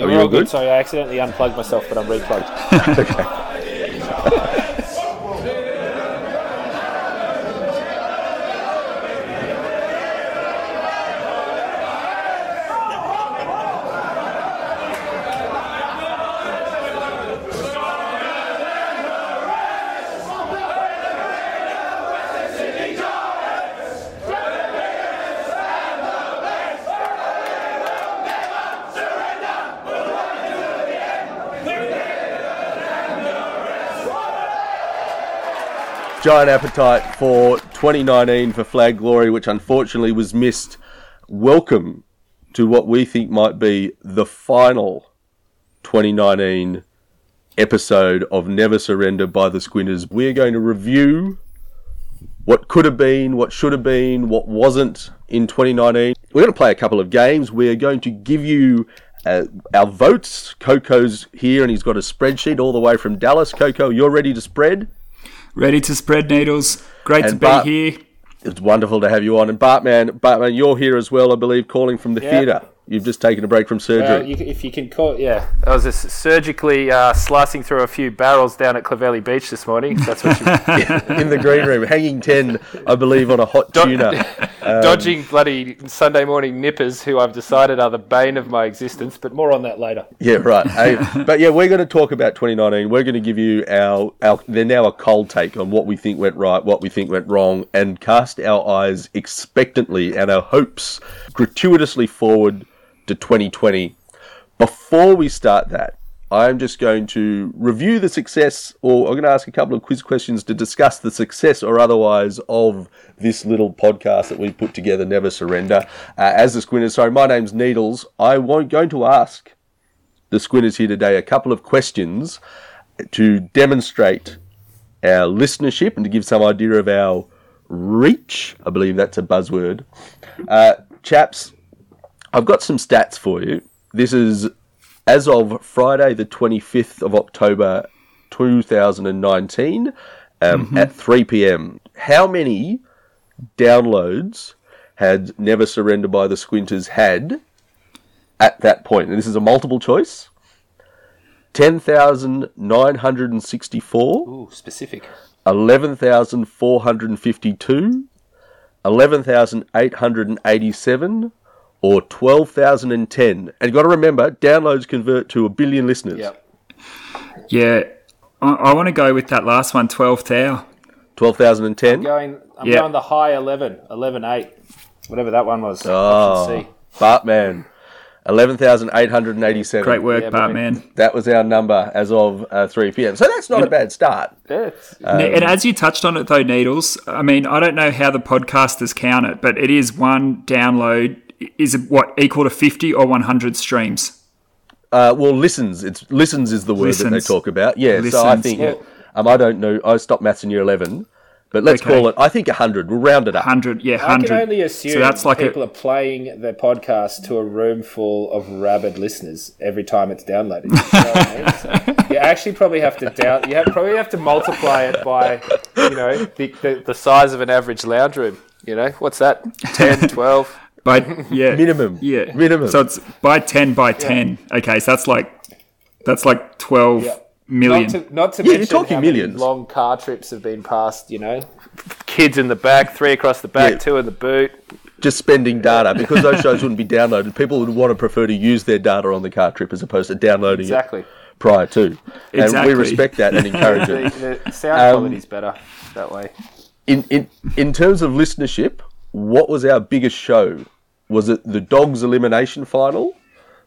Are We're all all good? Sorry, I accidentally unplugged myself, but I'm replugged. Giant appetite for 2019 for Flag Glory, which unfortunately was missed. Welcome to what we think might be the final 2019 episode of Never Surrender by the Squinters. We're going to review what could have been, what should have been, what wasn't in 2019. We're going to play a couple of games. We're going to give you uh, our votes. Coco's here and he's got a spreadsheet all the way from Dallas. Coco, you're ready to spread? Ready to spread needles. Great And to be here. It's wonderful to have you on. And Bartman, Bartman, you're here as well, I believe, calling from the Yeah. theatre. You've just taken a break from Well, surgery. you, if you can call, yeah. I was just surgically uh, slicing through a few barrels down at Clovelly Beach this morning. That's what you in the green room, hanging 10, I believe, on a hot tuna. Um, dodging bloody Sunday morning nippers, who I've decided are the bane of my existence. But more on that later. Yeah, right. Hey, but yeah, we're going to talk about 2019. We're going to give you our, our, they're now a cold take on what we think went right, what we think went wrong, and cast our eyes expectantly and our hopes gratuitously forward to 2020. Before we start that, I'm just going to review the success, or I'm going to ask a couple of quiz questions to discuss the success or otherwise of this little podcast that we put together, Never Surrender. Uh, as the Squinters, sorry, my name's Needles. I won't going to ask the Squinters here today a couple of questions to demonstrate our listenership and to give some idea of our reach. I believe that's a buzzword. Uh, chaps, I've got some stats for you. This is as of Friday, the 25th of October 2019, um, at 3 p.m. How many downloads had Never Surrender by the Squinters had at that point? And this is a multiple choice. 10,964, Ooh, specific. 11,452, 11,887, or 12,010. And you've got to remember, downloads convert to a billion listeners. Yep. Yeah. I, I want to go with that last one, 12th hour. 12,010. Going. I'm Yeah. going the high 11, 11 8, whatever that one was. Oh, Option C. Bartman. 11,887. Great work, Yeah, buddy. Bartman. That was our number as of uh, 3 p.m. So that's not a bad start. Yeah, it's- and as you touched on it, though, Needles, I mean, I don't know how the podcasters count it, but it is one download. Is it what, equal to 50 or 100 streams? Uh, well, listens. It's listens is the word that they talk about. Yeah. so I think yeah. um, I don't know. I stopped maths in year 11, but let's Okay. call it. I think 100. We'll round it up. 100, yeah, Hundred. I 100. can only assume so that's like people a, are playing their podcast to a room full of rabid listeners every time it's downloaded. You, know I mean? So you actually probably have to down. You have, probably have to multiply it by, you know, the, the, the size of an average lounge room. You know, what's that? 10, 12? By, yeah. Minimum. Yeah. Minimum. So it's by 10 by 10. Okay, so that's like, that's like 12 Yeah. million. Not to, not to Yeah, you're talking how many millions. long car trips have been passed. You know, kids in the back, three across the back, Yeah. two in the boot. Just spending data because those shows wouldn't be downloaded. People would want to prefer to use their data on the car trip as opposed to downloading Exactly. it prior to. And Exactly. we respect that and encourage it. The, the sound Um, quality's better that way. in, in in terms of listenership, what was our biggest show? Was it the Dogs elimination final,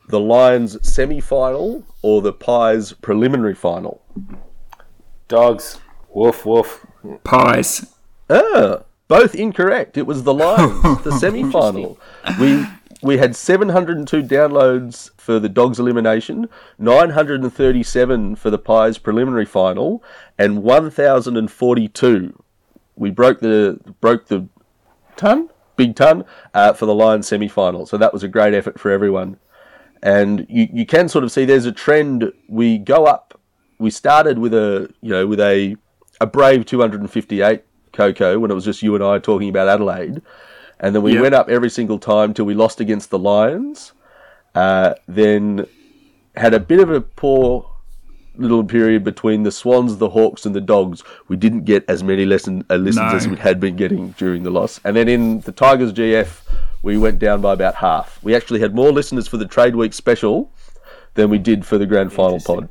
the Lions semi final, or the Pies preliminary final? Dogs. Woof woof. Pies. Ah, both incorrect. It was the Lions, the semi final. We we had 702 downloads for the Dogs elimination, 937 for the Pies preliminary final, and 1042. We broke the broke the ton, big ton, uh, for the Lions semi final. So that was a great effort for everyone. And you, you can sort of see there's a trend. We go up. We started with a you know with a a brave 258 Coco when it was just you and I talking about Adelaide, and then we Yep. went up every single time till we lost against the Lions. Uh, then had a bit of a poor little period between the Swans, the Hawks, and the Dogs. We didn't get as many lesson, uh, listens No. as we had been getting during the loss. And then in the Tigers GF, we went down by about half. We actually had more listeners for the Trade Week special than we did for the grand final pod.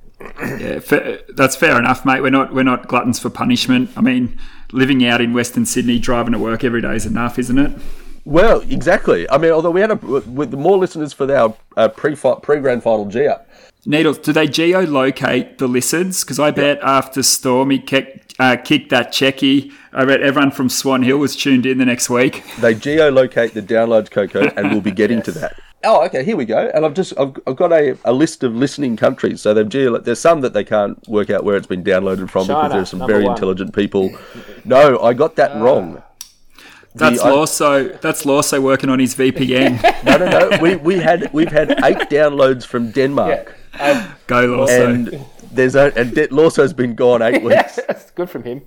Yeah, fa- that's fair enough, mate. We're not we're not gluttons for punishment. I mean, living out in Western Sydney, driving to work every day is enough, isn't it? Well, exactly. I mean, although we had a, with more listeners for our uh, pre pre grand final G up. Needles, do they geolocate the listens? Because I bet after Stormy kicked, uh, kicked that checky, I bet everyone from Swan Hill was tuned in the next week. They geolocate the downloads, Coco, and we'll be getting to that. Oh, okay. Here we go. And I've just I've, I've got a, a list of listening countries. So they've geo. There's some that they can't work out where it's been downloaded from China, because there are some very one. intelligent people. No, I got that wrong. That's I- Lawso. That's Lawso working on his VPN. No, no, no. we we had we've had eight downloads from Denmark, Um, Go Lawso. and there's a and De- Lawso's been gone eight weeks. that's good from him.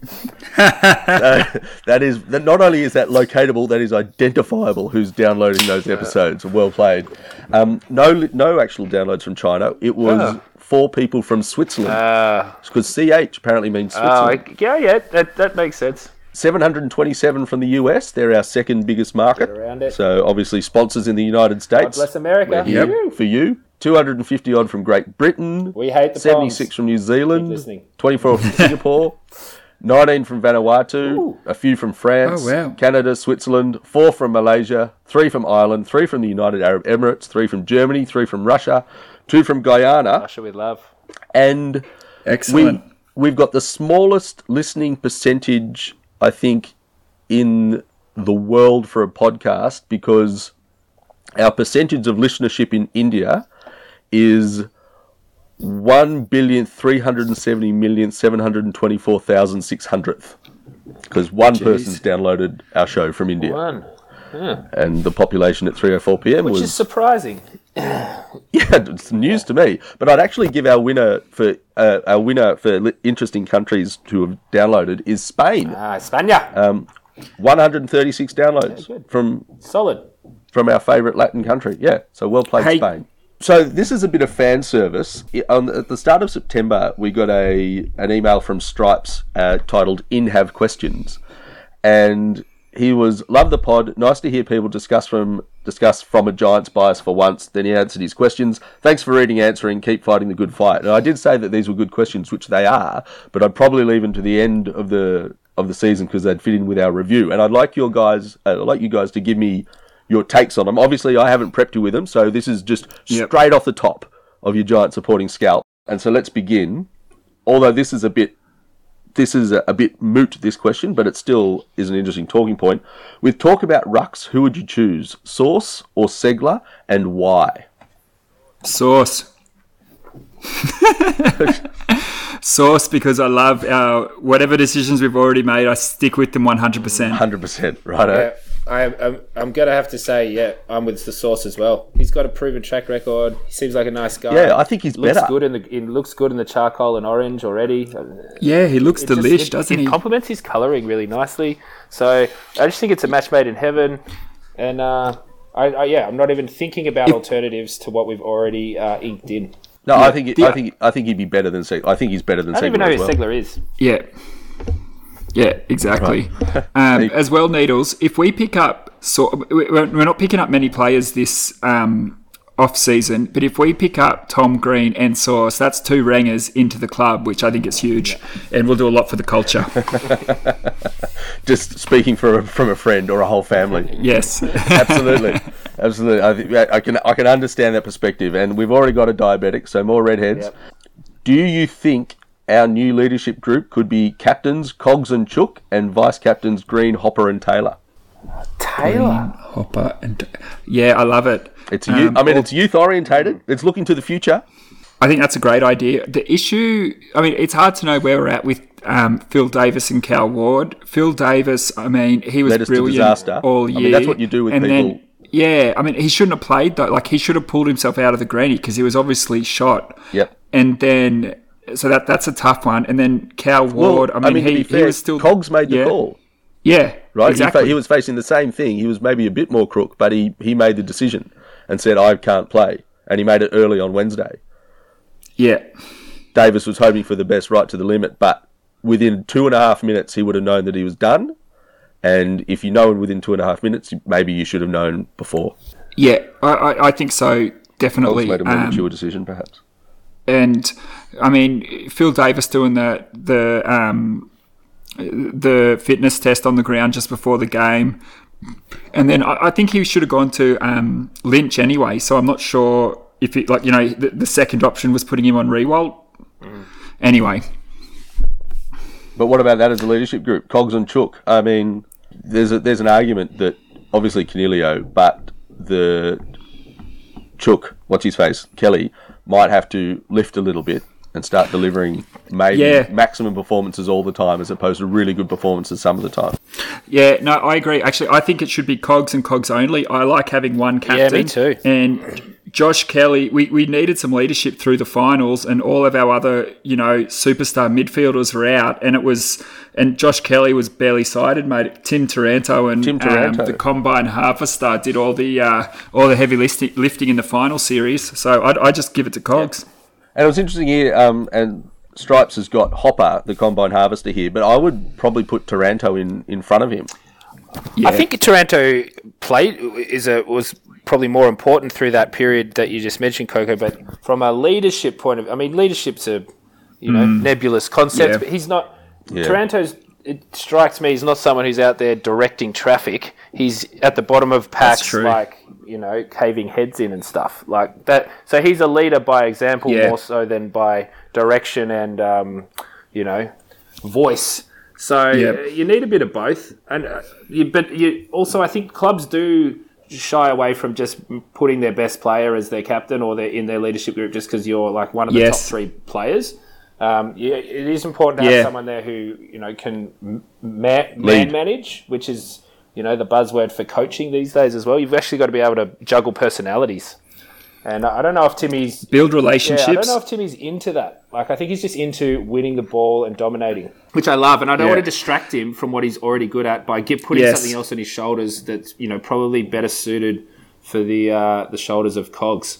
Uh, that is that. Not only is that locatable, that is identifiable. Who's downloading those episodes? Well played. Um, no, no actual downloads from China. It was Oh. four people from Switzerland Uh, because CH apparently means oh, Switzerland. I- yeah, yeah, that, that makes sense. 727 from the US. They're our second biggest market. Get around it. So obviously sponsors in the United States. bless America. We're for you. 250 odd from Great Britain. We hate the 76 Pongs. from New Zealand. 24 from Singapore. 19 from Vanuatu. A few from France. Oh, wow. Canada, Switzerland. Four from Malaysia. Three from Ireland. Three from the United Arab Emirates. Three from Germany. Three from Russia. Two from Guyana. Russia with love. And we Excellent. we've got the smallest listening percentage I think in the world for a podcast because our percentage of listenership in India is one billion three hundred and seventy million seven hundred and twenty four thousand six hundredth because one person's downloaded our show from India One. and the population at 3:04 p.m. Which was is surprising. yeah, it's news to me. But I'd actually give our winner for uh, our winner for interesting countries to have downloaded is Spain. Ah, Spania. Um, 136 downloads good. from Solid. from our favourite Latin country. Yeah, so well played, Hey- Spain. So this is a bit of fan service. On at the start of September, we got a an email from Stripes uh, titled "In Have Questions," and he was love the pod. Nice to hear people discuss from discuss from a Giants bias for once. Then he answered his questions. Thanks for reading, answering. Keep fighting the good fight. And I did say that these were good questions, which they are, but I'd probably leave them to the end of the of the season because they'd fit in with our review. And I'd like your guys, I'd like you guys to give me your takes on them. Obviously, I haven't prepped you with them, so this is just Yep. straight off the top of your Giant supporting scalp. And so let's begin. Although this is a bit this is a, a bit moot this question, but it still is an interesting talking point. With talk about rucks, who would you choose, Sauce or Segler, and why? Sauce. Sauce because I love our whatever decisions we've already made. I stick with them one hundred percent. Hundred percent, right? Eh? Yeah, I, I'm, I'm going to have to say, yeah, I'm with the source as well. He's got a proven track record. He seems like a nice guy. Yeah, I think he's looks better. good in the in, looks good in the charcoal and orange already. Yeah, he looks It just- delish, it, doesn't it he? complements his colouring really nicely. So I just think it's a match made in heaven. And uh, I, I, yeah, I'm not even thinking about alternatives to what we've already uh, inked in. No, I think the- I think I think he'd be better than Segler. I think he's better than I don't even Segler know who well. Segler is. Yeah. Yeah, exactly. Um, as well, Needles, if we pick up, so we're not picking up many players this um, off season, but if we pick up Tom Green and Sauce, that's two rangers into the club, which I think is huge, and will do a lot for the culture. Just speaking for a, from a friend or a whole family. yes. absolutely, absolutely. I, I can I can understand that perspective, and we've already got a diabetic, so more redheads. Yep. Do you think our new leadership group could be captains Cogs and Chook, and vice captains Green, Hopper, and Taylor? Taylor. Hopper and yeah, I love it. It's you. Um, I mean, or- it's youth orientated. It's looking to the future. I think that's a great idea. The issue, I mean, it's hard to know where we're at with um, Phil Davis and Cal Ward. Phil Davis, I mean, he was Led us to brilliant disaster. all I year. mean, that's what you do with and people. Then, yeah, I mean, he shouldn't have played though. Like he should have pulled himself out of the granny because he was obviously shot. Yep. And then, so that that's a tough one. And then Cal Ward, I mean, to he, be he was still Cogs made the yeah, call, Yeah, right? He Exactly. fa- He, was facing the same thing. He was maybe a bit more crook, but he he made the decision and said, "I can't play," and he made it early on Wednesday. Yeah. Davis was hoping for the best right to the limit, but within two and a half minutes, he would have known that he was done. And if you know within two and a half minutes, maybe you should have known before. Yeah, I, I, I think so. Definitely. Made a more Um, mature decision, perhaps. And I mean Phil Davis doing the the um, the fitness test on the ground just before the game, and then I, I think he should have gone to um, Lynch anyway. So I'm not sure if it like you know the, the second option was putting him on Riewoldt. Anyway, But what about that as a leadership group? Cogs and Chook. I mean, there's a, there's an argument that obviously Coniglio, but the Chook, what's his face, Kelly, might have to lift a little bit and start delivering maybe Yeah. maximum performances all the time as opposed to really good performances some of the time. yeah, no, I agree. Actually, I think it should be Cogs and Cogs only. I like having one captain. Yeah, me too. And Josh Kelly, we, we needed some leadership through the finals, and all of our other, you know, superstar midfielders were out, and it was, and Josh Kelly was barely sighted, mate. Tim Taranto and Tim um, Taranto. the combine harvester did all the uh, all the heavy lifting, lifting in the final series. So I I just give it to Cogs. And it was interesting here, um, and Stripes has got Hopper, the combine harvester here, but I would probably put Taranto in, in front of him. Yeah. I think Taranto played is a was probably more important through that period that you just mentioned, Coco. But from a leadership point of, I mean, leadership's a you know nebulous concept. Yeah. But he's not. Yeah. Taranto's. It strikes me he's not someone who's out there directing traffic. He's at the bottom of packs, like you know, caving heads in and stuff like that. So he's a leader by example Yeah. more so than by direction and um, you know voice. So Yep. uh, you need a bit of both, and uh, you, but you also I think clubs do shy away from just putting their best player as their captain or their in their leadership group just because you're like one of the Yes. top three players. Um, yeah, it is important to have Yeah. someone there who you know can ma- man manage, which is you know the buzzword for coaching these days as well. You've actually got to be able to juggle personalities, and I I don't know if Timmy's Build yeah, I don't know if Timmy's into that. Like, I think he's just into winning the ball and dominating, which I love. And I don't Yeah. want to distract him from what he's already good at by get, putting Yes. something else on his shoulders that's you know probably better suited for the uh, the shoulders of Cogs.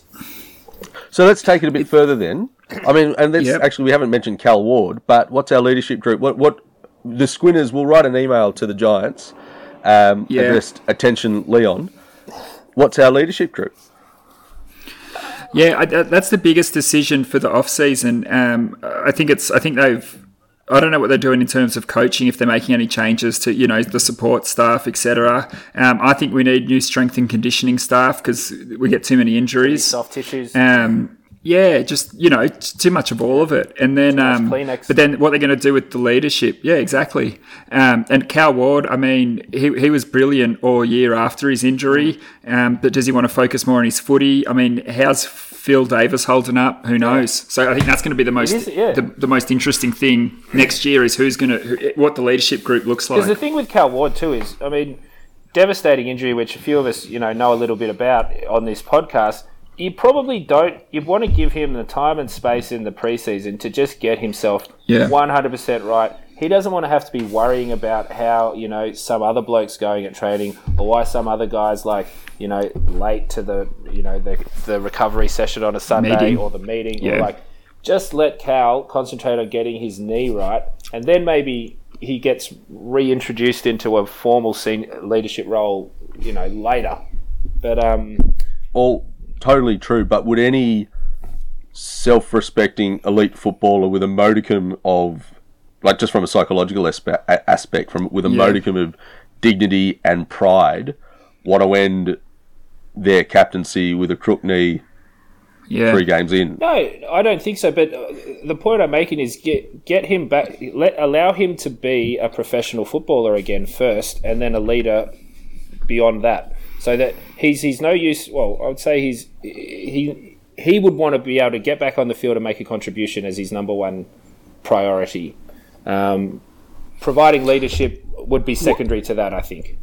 So let's take it a bit further then. I mean, and let's Yep. actually we haven't mentioned Cal Ward, but what's our leadership group? What what the Squinters will write an email to the Giants, um, Yeah. addressed attention Leon. What's our leadership group? Yeah, I, that's the biggest decision for the off season. Um, I think it's. I think they've. I don't know what they're doing in terms of coaching. If they're making any changes to you know the support staff, etc. Um, I think we need new strength and conditioning staff because we get too many injuries. Soft tissues. Um, yeah, just you know, too much of all of it, and then um, but then what they're going to do with the leadership? Yeah, exactly. Um, and Cal Ward, I mean, he he was brilliant all year after his injury. Um, but does he want to focus more on his footy? I mean, how's Phil Davis holding up? Who knows? So I think that's going to be the most is, yeah. the, the most interesting thing next year is who's going to what the leadership group looks like. Because the thing with Cal Ward too is, I mean, devastating injury, which a few of us, you know, know a little bit about on this podcast. You probably don't. You want to give him the time and space in the preseason to just get himself Yeah. one hundred percent right. He doesn't want to have to be worrying about how you know some other blokes going at training or why some other guys like you know late to the you know the the recovery session on a Sunday Meeting. or the meeting Yeah. or like just let Cal concentrate on getting his knee right, and then maybe he gets reintroduced into a formal senior leadership role, you know, later. But um, All totally true, but would any self-respecting elite footballer with a modicum of, like, just from a psychological aspe- aspect, from with a Yeah. modicum of dignity and pride, want to end their captaincy with a crook knee Yeah, three games in? no, I don't think so. But uh, the point I'm making is get get him back, let allow him to be a professional footballer again first, and then a leader beyond that. So that he's he's no use. Well, I would say he's he he would want to be able to get back on the field and make a contribution as his number one priority. Um, providing leadership would be secondary to that, I think.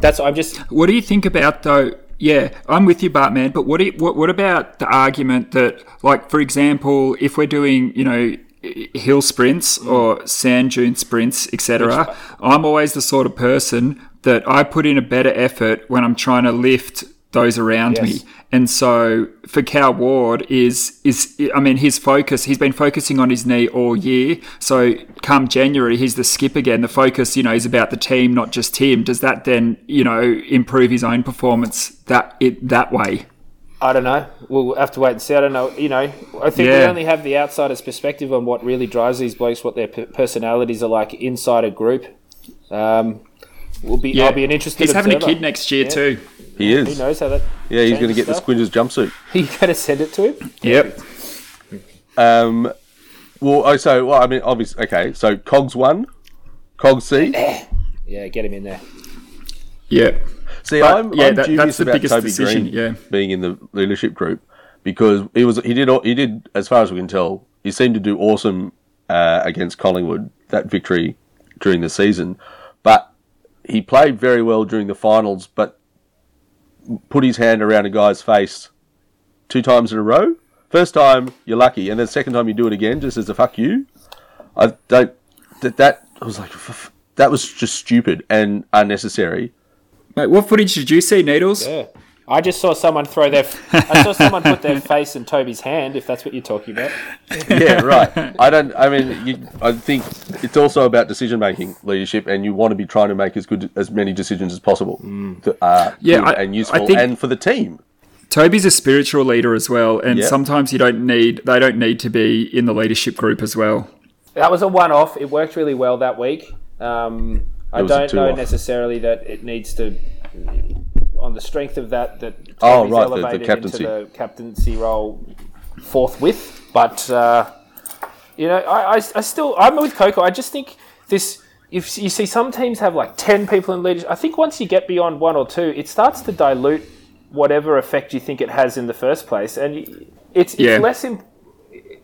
That's I'm just What do you think about though? Yeah, I'm with you, Bartman. But what, do you, what what about the argument that, like, for example, if we're doing, you know, hill sprints or sand dune sprints, etc., I'm always the sort of person that I put in a better effort when I'm trying to lift those around Yes. me. And so for Cal Ward is is I mean his focus he's been focusing on his knee all year. So come January he's the skip again. The focus, you know, is about the team, not just him. Does that then, you know, improve his own performance that it that way? I don't know. We'll have to wait and see. I don't know. You know, I think we only have the outsider's perspective on what really drives these blokes, what their personalities are like inside a group. Um, will be. I'll be an interested. He's having a kid next year too. He Who is. knows how that? Yeah, he's going to changes get the stuff. Squinters jumpsuit. You going to send it to him? Yep. Um, well, oh, so well, I mean, obviously, okay. So Cogs one, Cogs C. Yeah, get him in there. Yeah. See, But, I'm, yeah, I'm that- dubious that's the about Toby decision, Green yeah. being in the leadership group because he was he did he did as far as we can tell he seemed to do awesome uh, against Collingwood that victory during the season, but he played very well during the finals, but put his hand around a guy's face two times in a row. First time you're lucky, and then second time you do it again just as a fuck you. I don't that that I was like f- f- that was just stupid and unnecessary. Mate, what footage did you see, Needles? Yeah. I just saw someone throw their. I saw someone put their face in Toby's hand. If that's what you're talking about. yeah, right. I don't. I mean, you, I think it's also about decision making, leadership, and you want to be trying to make as good as many decisions as possible. That are Yeah, good I- and I useful, think- and for the team. Toby's a spiritual leader as well, and Yeah. sometimes you don't need they don't need to be in the leadership group as well. That was a one-off. It worked really well that week. Um, I It was a don't know two-off. necessarily that it needs to, on the strength of that, that Oh, Toby's right, the- the elevated captaincy. into the captaincy role forthwith. But uh, you know, I, I, I still I'm with Coco. I just think this. If you see some teams have like ten people in leadership, I think once you get beyond one or two, it starts to dilute whatever effect you think it has in the first place, and you- it's, it's Yeah. less. Imp-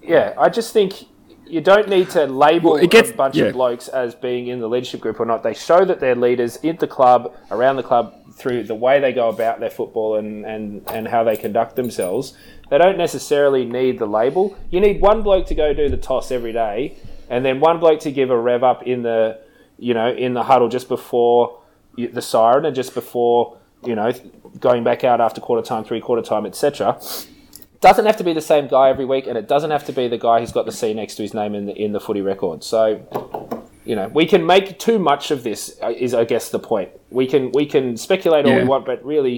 yeah, I just think you don't need to label Well, it gets- a bunch yeah. of blokes as being in the leadership group or not. They show that they're leaders in the club, around the club, through the way they go about their football and, and, and how they conduct themselves. They don't necessarily need the label. You need one bloke to go do the toss every day, and then one bloke to give a rev up in the, you know, in the huddle just before the siren and just before, you know, going back out after quarter time, three quarter time, etc doesn't have to be the same guy every week, and it doesn't have to be the guy who's got the C next to his name in the in the footy record. So, you know, we can make too much of this. uh, Is I guess the point. We can we can speculate all Yeah. we want, but really,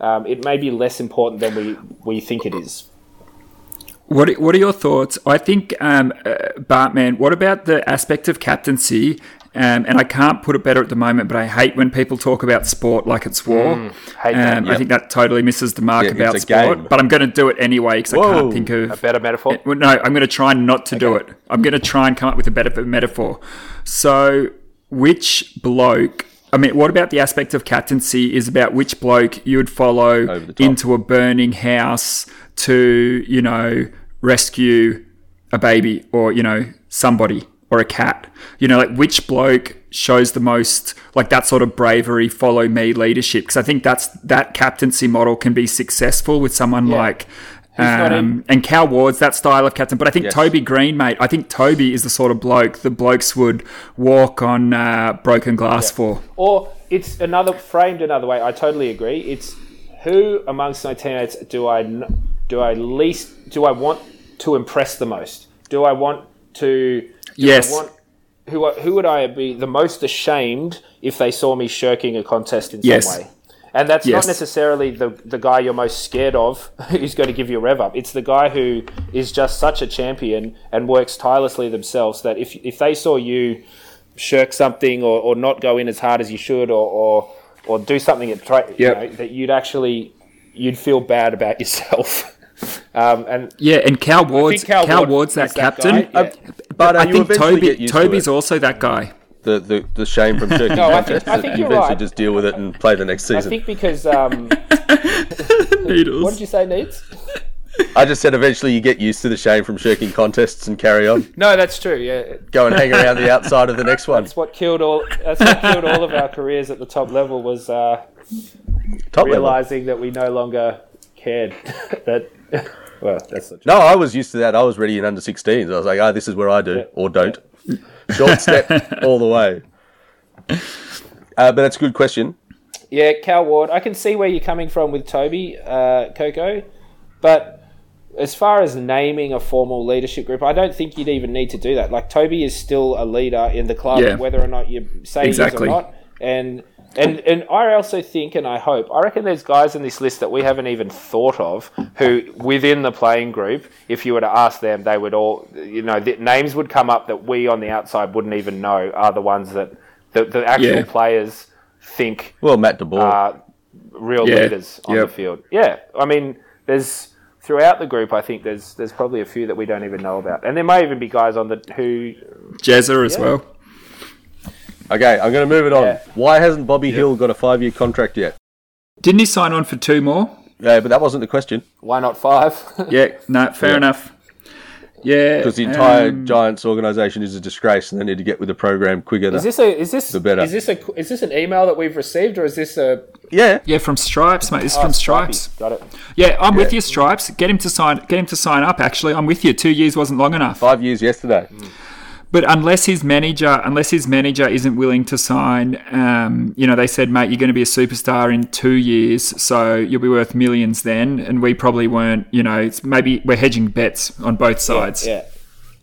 um, it may be less important than we we think it is. What are, what are your thoughts? I think, um, uh, Bartman, what about the aspect of captaincy? Um, and I can't put it better at the moment, but I hate when people talk about sport like it's war. hate that. um, I think that totally misses the mark Yeah, about sport. game. But I'm going to do it anyway because I can't think of A better metaphor. well, no, I'm going to try not to do it. I'm going to try and come up with a better metaphor. So, which bloke? I mean, what about the aspect of captaincy? Is about which bloke you would follow Over the top. into a burning house to, you know, rescue a baby or you know somebody or a cat. You know, like which bloke shows the most like that sort of bravery, follow me leadership? Because I think that's that captaincy model can be successful with someone like. Um, and Cal Ward's that style of captain, but I think Yes. Toby Greene, mate. I think Toby is the sort of bloke the blokes would walk on uh, broken glass for. Or it's another framed another way. I totally agree. It's who amongst my teammates do I do I least do I want to impress the most? Do I want to? Do Yes. Want, who who would I be the most ashamed if they saw me shirking a contest in Yes. some way? And that's Yes. not necessarily the the guy you're most scared of who's going to give you a rev up. It's the guy who is just such a champion and works tirelessly themselves that if if they saw you shirk something or, or not go in as hard as you should or or, or do something at tra- you know, that you'd actually you'd feel bad about yourself. um, and Yeah, and Cal Ward's Cal Cal, Ward Ward's that, that captain. guy, yeah. But uh, I think Toby get used to Toby's also that guy. the, the the shame from shirking No, I think- contests. I think you you're eventually right. just deal with it and play the next season. I think because um, what did you say, Needs? I just said eventually you get used to the shame from shirking contests and carry on. No, that's true. Yeah, Go and hang around the outside of the next one. that's what killed all. That's what killed all of our careers at the top level was uh, Top level. realizing that we no longer cared. that well, that's the. No, I was used to that. I was ready in under 16s. I was like, oh, this is where I do, Yeah. or don't. Short step all the way. Uh, but that's a good question. Yeah, Cal Ward. I can see where you're coming from with Toby, uh, Coco, but as far as naming a formal leadership group, I don't think you'd even need to do that. Like Toby is still a leader in the club, Yeah. whether or not you say Exactly. he is or not. And and and I also think, and I hope, I reckon there's guys in this list that we haven't even thought of who, within the playing group, if you were to ask them, they would all, you know, the names would come up that we on the outside wouldn't even know are the ones that the, the actual Yeah. players think Well, Matt DeBoer. are real Yeah. leaders on Yep. the field. Yeah, I mean, there's throughout the group. I think there's there's probably a few that we don't even know about, and there may even be guys on the who. Jezza as Yeah. well. Okay, I'm going to move it on. Yeah. Why hasn't Bobby Hill got a five-year contract yet? Didn't he sign on for two more? Yeah, but that wasn't the question Why not five? Yeah, no, fair Yeah. enough. Yeah, because the entire um, Giants organisation is a disgrace, and they need to get with the program quicker. is this a is this The better. is this a is this an email that we've received, or is this a yeah, yeah from Stripes, mate. This oh, from Stripey. Stripes. Got it. Yeah, I'm with Yeah. you, Stripes. Get him to sign. Get him to sign up. Actually, I'm with you. Two years wasn't long enough. five years yesterday. But unless his manager, unless his manager isn't willing to sign, um, you know, they said, mate, you're going to be a superstar in two years, so you'll be worth millions then. And we probably weren't. You know, it's maybe we're hedging bets on both sides. Yeah.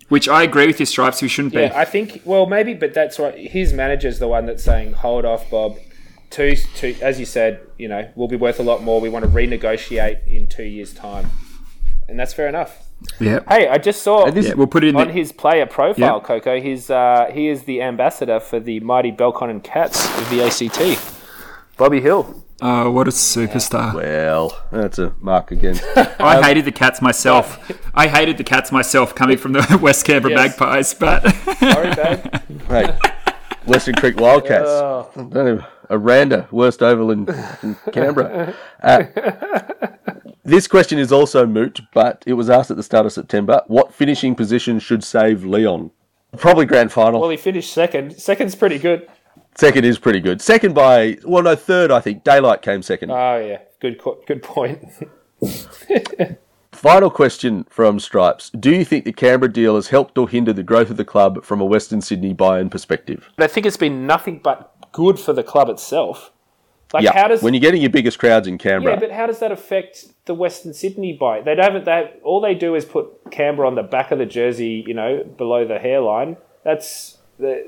Which I agree with you, Stripes. We shouldn't Yeah, be. I think. Well, maybe, but that's right. His manager's the one that's saying, "Hold off, Bob." Two, two, as you said, you know, we'll be worth a lot more. We want to renegotiate in two years' time, and that's fair enough. Yeah. Hey, I just saw this- Yeah, we'll put it in on the, his player profile, Yeah. Coco. He's uh, he is the ambassador for the mighty Belconnen Cats of the ACT. Bobby Hill. Oh, what a superstar! Well, that's a mark again. I hated the cats myself. I hated the cats myself coming from the West Canberra Yes. Magpies, but Sorry, babe. hey, Weston Creek Wildcats. Oh. Don't a Randa, worst oval in, in Canberra. Uh, this question is also moot, but it was asked at the start of September. What finishing position should save Leon? Probably grand final. Well, he finished second. Second's pretty good. Second is pretty good. Second by well, no, third I think. Daylight came second. Oh yeah, good good point. Final question from Stripes: Do you think the Canberra deal has helped or hindered the growth of the club from a Western Sydney buy-in perspective? I think it's been nothing but good for the club itself. Like, Yeah, how does when you're getting your biggest crowds in Canberra, yeah, but how does that affect the Western Sydney bite? They don't. They have, all they do is put Canberra on the back of the jersey, you know, below the hairline. That's the,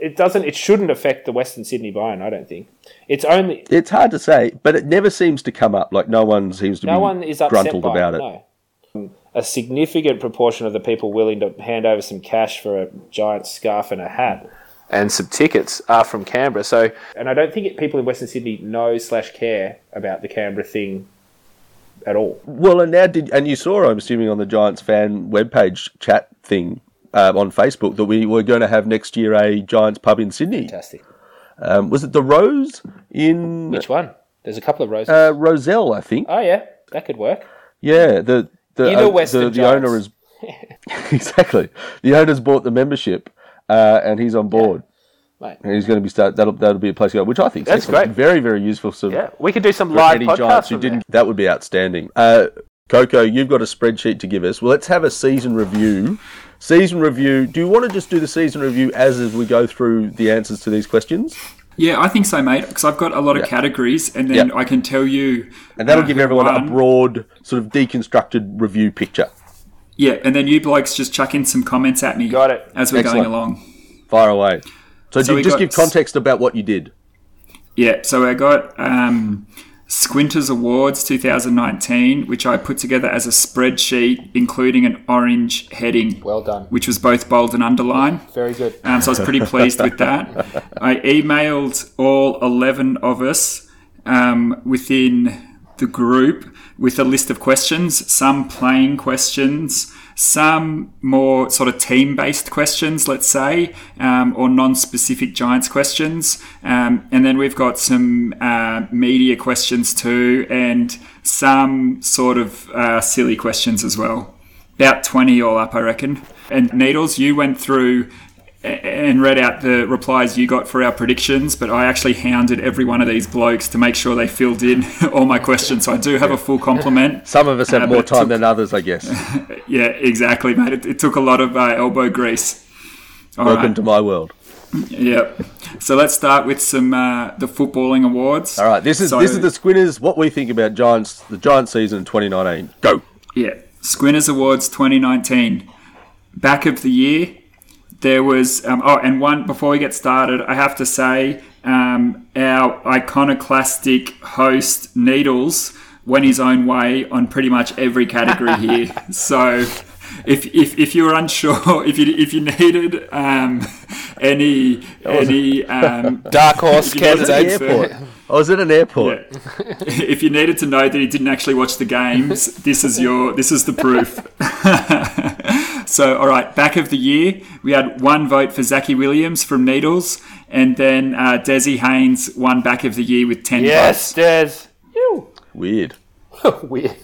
it doesn't. It shouldn't affect the Western Sydney buy-in. I don't think it's only It's hard to say, but it never seems to come up. Like no one seems to no be one is upset gruntled about it. it. No. A significant proportion of the people willing to hand over some cash for a giant scarf and a hat and some tickets are from Canberra. So, and I don't think it, people in Western Sydney know slash care about the Canberra thing at all. Well, and now did and you saw, I'm assuming, on the Giants fan webpage chat thing uh, on Facebook that we were going to have next year a Giants pub in Sydney. Fantastic. Um, was it the Rose in Which one? There's a couple of roses. uh, Rozelle? I think. oh yeah, that could work. Yeah, the the Inner uh, the, the owner is exactly the owner's bought the membership, uh, and he's on board. Mate. And he's going to be start. That'll that'll be a place to go, which I think That's great. Very very useful. So Yeah, we could do some for live any podcasts. Giants who didn't, that would be outstanding. Uh, Coco, you've got a spreadsheet to give us. Well, let's have a season review. Season review. Do you want to just do the season review as as we go through the answers to these questions? yeah, I think so, mate. Because I've got a lot of Yeah. categories, and then Yeah. I can tell you. And that'll uh, give everyone won. a broad, sort of deconstructed review picture. Yeah, and then you blokes just chuck in some comments at me. Got it. As we're Excellent. going along. Fire away. So, So do you just got give context about what you did? Yeah, so I got um, Squinters Awards 2019, which I put together as a spreadsheet, including an orange heading, Well done. which was both bold and underlined. Very good. Um, so I was pretty pleased with that. I emailed all 11 of us um, within the group with a list of questions, some playing questions, some more sort of team based questions, let's say, um, or non specific Giants questions. Um, and then we've got some uh, media questions too, and some sort of uh, silly questions as well about 20 all up, I reckon. And Needles, you went through and read out the replies you got for our predictions, but I actually hounded every one of these blokes to make sure they filled in all my questions. So I do have a full complement. Some of us have Uh, more time took- than others, I guess. Yeah, exactly, mate. It, it took a lot of uh, elbow grease. All Welcome right. to my world. Yep. So let's start with some uh, the footballing awards. All right, this is So- this is the Squinters. What we think about Giants, the Giant season 2019. Go. Yeah, Squinters Awards 2019. Back of the year, there was. Um, oh, and one before we get started, I have to say um, our iconoclastic host Needles went his own way on pretty much every category here. So. If, if, if you were unsure, if you if you needed um, any any um, Dark horse If you I was at candidates. an for- airport. I was at an airport. Yeah. if you needed to know that he didn't actually watch the games, this is your this is the proof. so, all right, back of the year, we had one vote for Zachy Williams from Needles, and then uh, Desi Haynes won back of the year with ten Yes, votes. Des. Weird. Weird.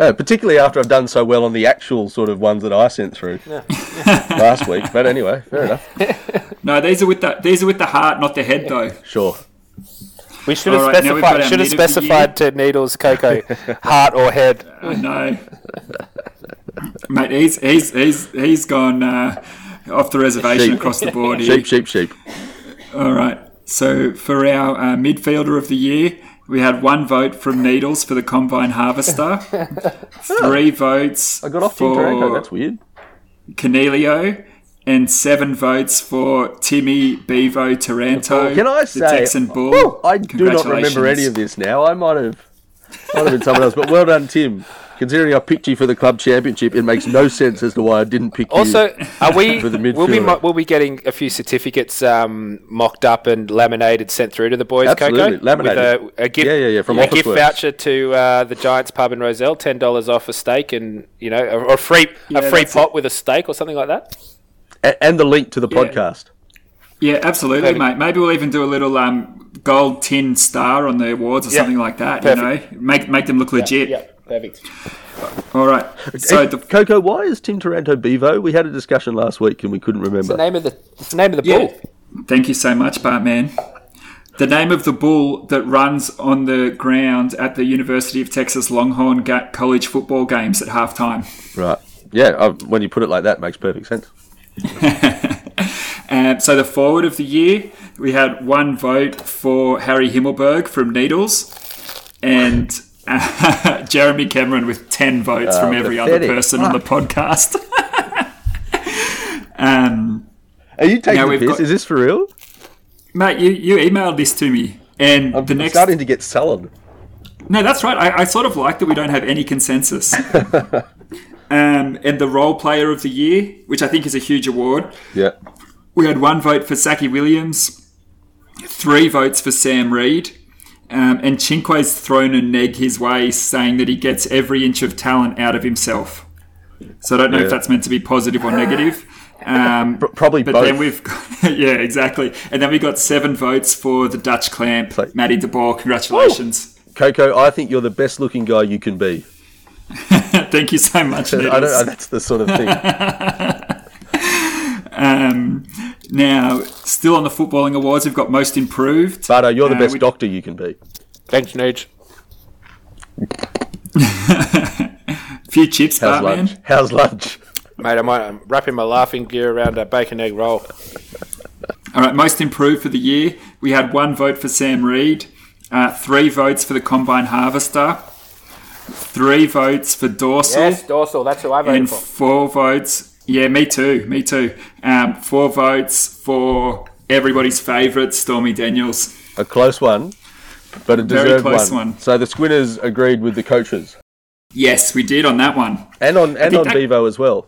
Uh, particularly after I've done so well on the actual sort of ones that I sent through last week. But anyway, fair enough. No, these are with the these are with the heart, not the head, though. Sure. We should have All right, we've got specified. Should have meat of the specified to Needles, Coco, heart or head. I know, mate. He's he's he's he's gone uh, off the reservation Sheep. across the board here. Sheep, sheep, sheep. All right. So for our uh, midfielder of the year, we had one vote from Needles for the Combine Harvester, three votes I got off for Taranto. That's weird. Cornelio, and seven votes for Timmy Bevo Taranto. Oh, can I say, the Texan oh, Bull? Woo, I do not remember any of this now. I might have, might have been someone else. But well done, Tim. Considering I picked you for the club championship, it makes no sense as to why I didn't pick you. Also, are we? For the we'll be mo- we'll be getting a few certificates um, mocked up and laminated sent through to the boys. Absolutely, Coco, laminated. with a, a gift. Yeah, yeah, yeah, from a gift Officeworks. voucher to uh, the Giants pub in Rozelle, ten dollars off a steak, and you know, a, a free Yeah, a free that's pot with a steak or something like that. A- and the link to the Yeah. podcast. Yeah, absolutely, Perfect. mate. Maybe we'll even do a little um, gold tin star on the awards or Yeah. something like that. Perfect. You know, make make them look legit. Yeah, perfect. All right. So the Coco, why is Tim Taranto Bevo? We had a discussion last week and we couldn't remember. The name of the, it's the name of the Yeah. bull. Thank you so much, Bartman. The name of the bull that runs on the ground at the University of Texas Longhorn ga- college football games at halftime. Right. Yeah, uh, when you put it like that, it makes perfect sense. And so the forward of the year, we had one vote for Harry Himmelberg from Needles, and Jeremy Cameron with ten votes from every other pathetic. person on the podcast. um, Are you taking Now we've got- Is this for real? mate, you, you emailed this to me, and I'm the next starting to get sullen. No, that's right. I, I sort of like that we don't have any consensus. um, and the role player of the year, which I think is a huge award, Yeah. we had one vote for Zachy Williams, three votes for Sam Reid, um, and Cinque's thrown a neg his way, saying that he gets every inch of talent out of himself. So I don't know Yeah. if that's meant to be positive or negative. Um, Probably but both. then we've got, yeah, exactly. And then we got seven votes for the Dutch clamp, Play- Matty De Boer. Congratulations. Coco, I think you're the best looking guy you can be. Thank you so much. I don't, that's the sort of thing. Um, now, still on the footballing awards, we've got most improved. Bardo, you're the Uh, best we- doctor you can be. Thanks, Nuge. few chips, How's Bartman. lunch? How's lunch? Mate, I'm, I'm wrapping my laughing gear around a bacon egg roll. All right, most improved for the year. We had one vote for Sam Reid, uh, three votes for the Combine Harvester, three votes for Dorsal, Yes, dorsal. That's who I voted and for. four votes. Yeah, me too. Me too. Um, four votes for everybody's favourite, Stormy Daniels. A close one, but a Very deserved close one. one. So the Squinters agreed with the coaches. Yes, we did on that one. And on and on that- Bevo as well.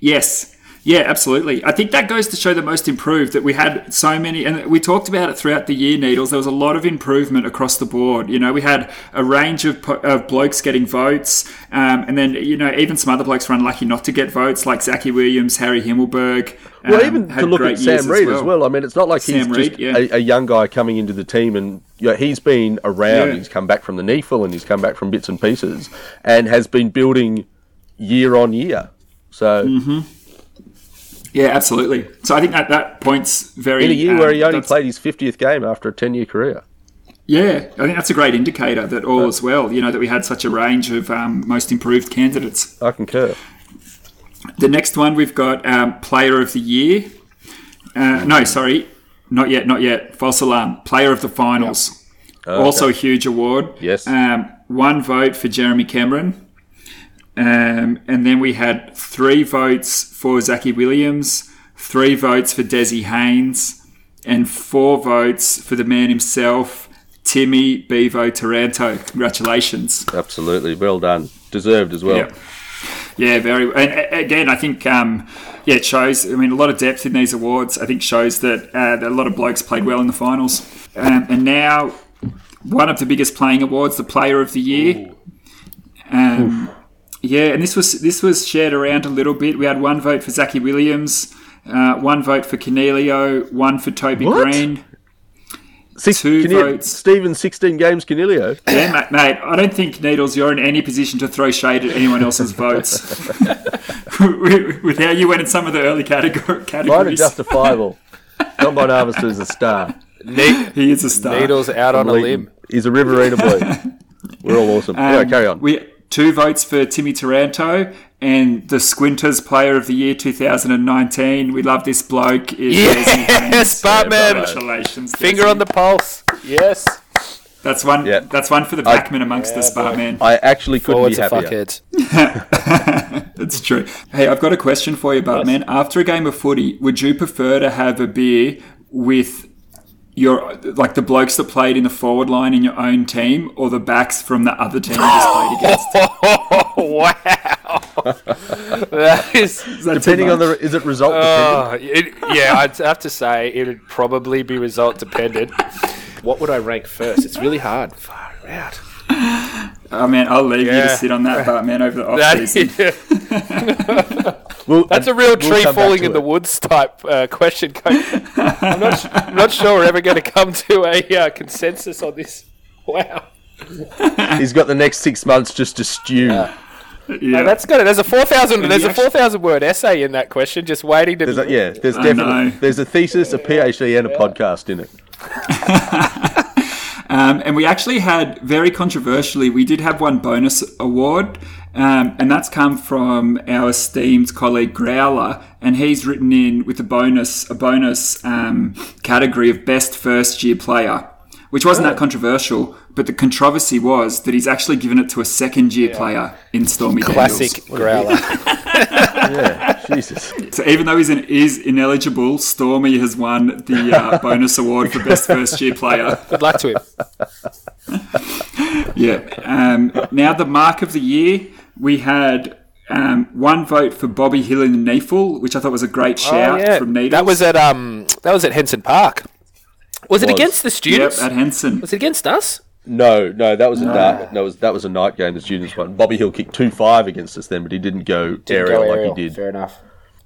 Yes. Yeah, absolutely. I think that goes to show the most improved that we had so many, and we talked about it throughout the year, Needles. There was a lot of improvement across the board. You know, we had a range of, of blokes getting votes, um, and then, you know, even some other blokes were unlucky not to get votes, like Zachy Williams, Harry Himmelberg. Well, um, even to look at Sam Reid as well. I mean, it's not like he's Sam just yeah. a, a young guy coming into the team, and you know, he's been around. Yeah. He's come back from the NEAFL and he's come back from bits and pieces, and has been building year on year. So Mm-hmm. Yeah, absolutely. So I think that that point's very. in a year um, where he only played his fiftieth game after a ten-year career. Yeah, I think that's a great indicator that all is well. You know, that we had such a range of um, most improved candidates. I concur. The next one we've got um, Player of the Year. Uh, no, sorry, not yet, not yet. False alarm. Player of the finals. Also a huge award. Yes. Um, one vote for Jeremy Cameron. Um, and then we had three votes for Zachy Williams, three votes for Desi Haynes, and four votes for the man himself, Timmy Bevo Taranto. Congratulations. Absolutely, well done, deserved as well. Yeah. Yeah, very. And again, I think, um, yeah, it shows. I mean, a lot of depth in these awards. I think shows that, uh, that a lot of blokes played well in the finals. Um, and now, one of the biggest playing awards, the Player of the Year. Um, yeah, and this was this was shared around a little bit. We had one vote for Zachy Williams, uh, one vote for Coniglio, one for Toby What? Greene. Six, Two can votes. Stephen, sixteen games, Coniglio. Yeah, mate, mate, I don't think Needles, you're in any position to throw shade at anyone else's votes. with, with how you went in some of the early categor- Mine are categories, justifiable. John Bon Harvester is a star. Ne- he is a star. Needles out on a limb. He's a Riverina boy. We're all awesome. anyway, carry on. Um, We two votes for Timmy Taranto and the Squinters Player of the Year 2019. We love this bloke. Is Yes, Desi Haynes. Bartman. Congratulations, Finger Desi. on the pulse. Yes. That's one. Yeah. That's one for the backman amongst us, Bartman. I actually couldn't Forward be to happier. fuckheads. That's true. Hey, I've got a question for you, Bartman. After a game of footy, would you prefer to have a beer with your like the blokes that played in the forward line in your own team, or the backs from the other team you just played against? Oh, wow. that is. Is that Depending on the, is it result uh, dependent? Oh, it, yeah, I'd have to say it'd probably be result dependent. What would I rank first? It's really hard. Far out. Oh mean, I'll leave you to sit on that, Bartman, over the off That season. Well, That's a real we'll tree falling to in the woods type uh, question. I'm not, I'm not sure we're ever going to come to a uh, consensus on this. Wow. He's got the next six months just to stew. Yeah. No, that's good. There's a four thousand. There's a four thousand word essay in that question, just waiting to. There's a, yeah, there's I definitely know. there's a thesis, a PhD, and a podcast in it. Um, and we actually had, very controversially, we did have one bonus award, um, and that's come from our esteemed colleague Growler, and he's written in with a bonus, a bonus um, category of best first year player, which wasn't that controversial, but the controversy was that he's actually given it to a second year player in Stormy Classic Daniels. growler. Yeah, Jesus. So even though he's in, is ineligible, Stormy has won the uh, bonus award for best first year player. Good luck to him. Yeah. Um, now the mark of the year, we had um, one vote for Bobby Hill in the NEAFL, which I thought was a great shout from Needles. Oh, that was at um, that was at Henson Park. Was it Was. against the students? yep, students? at Henson. was it against us? No, no, that was a dark, no, was that was a night game. The students won. Bobby Hill kicked two five against us then, but he didn't go aerial like he did. Fair enough.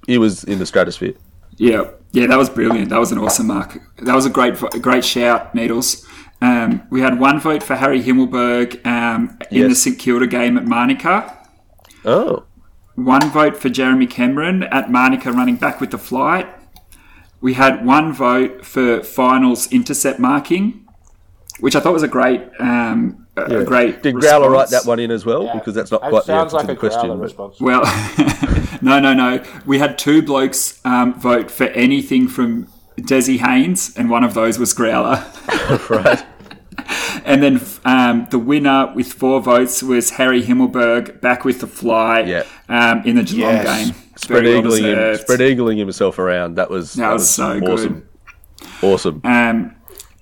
He was in the stratosphere. Yeah, yeah, that was brilliant. That was an awesome mark. That was a great, vo- great shout, Needles. Um, we had one vote for Harry Himmelberg um, in the St Kilda game at Manuka. Oh, One vote for Jeremy Cameron at Manuka running back with the flight. We had one vote for finals intercept marking, which I thought was a great, um, a, a great. did Growler write that one in as well? Because that's not quite the answer to the question. but- response. Well, no, no, no. We had two blokes um, vote for anything from Desi Haynes, and one of those was Growler. right. And then um, the winner with four votes was Harry Himmelberg, back with the fly Yeah. um, in the Geelong Yes. game. Spread Very well eagling, him, spread eagling himself around. That was That was so good. awesome. Awesome. Um,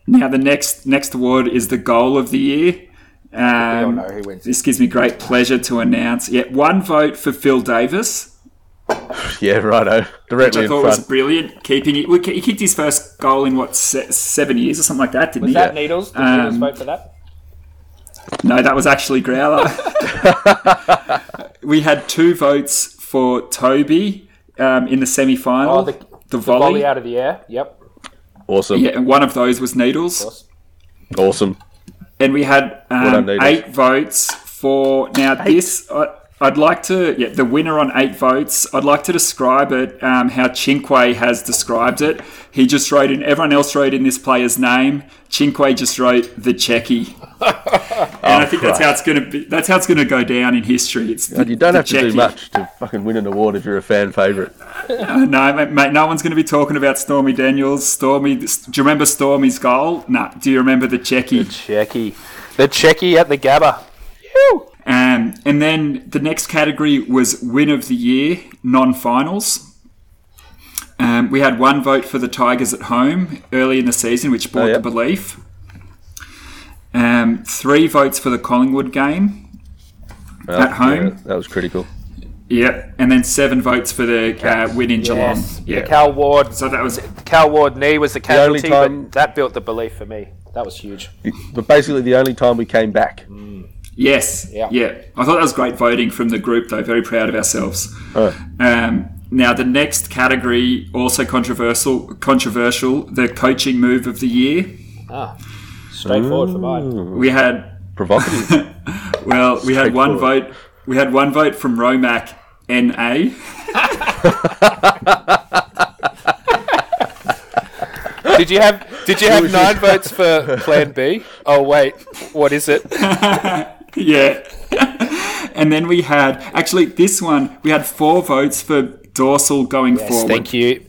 now the next next award is the goal of the year. Um, know who wins. This gives me great pleasure to announce. Yeah, one vote for Phil Davis, Yeah, righto. which Directly I in thought was brilliant. Keeping it, he kicked his first goal in what seven years or something like that, didn't he? that Needles? Did Um, Needles vote for that? No, that was actually Growler. we had two votes for Toby um, in the semi-final. Oh, the, the, the volley. volley out of the air. Yep. Awesome. yeah, and one of those was Needles. Awesome. And we had Well um, done, eight votes for now. This, uh, I'd like to, yeah, the winner on eight votes. I'd like to describe it um, how Cinque has described it. He just wrote in, everyone else wrote in this player's name. Cinque just wrote the Checky. and I think that's how it's going to be. That's how it's going to go down in history. It's the, you don't the have to do much to fucking win an award if you're a fan favourite. Uh, no, mate, mate, no one's going to be talking about Stormy Daniels. Stormy, do you remember Stormy's goal? Nah. Do you remember the Checky? Checky. The Checky at the Gabba. Um, and then the next category was win of the year, non-finals. Um, we had one vote for the Tigers at home early in the season, which brought Oh, yeah. the belief. Um, three votes for the Collingwood game. Well, At home? yeah, that was critical. Yep, and then seven votes for the uh, win in Geelong. Yeah. The Cal Ward. So that was Cal Ward knee was the only casualty, time- but that built the belief for me. That was huge. But basically, the only time we came back. Yes, Yeah. yeah. I thought that was great voting from the group, though. Very proud of ourselves. Oh. Um, now the next category, also controversial, controversial, the coaching move of the year. Ah, straightforward for mine. We had Provocative. well, we had one vote. We had one vote from Romac NA. Did you have Did you have nine votes for Plan B? Oh wait, what is it? Yeah. and then we had actually this one. We had four votes for dorsal going forward. Thank you.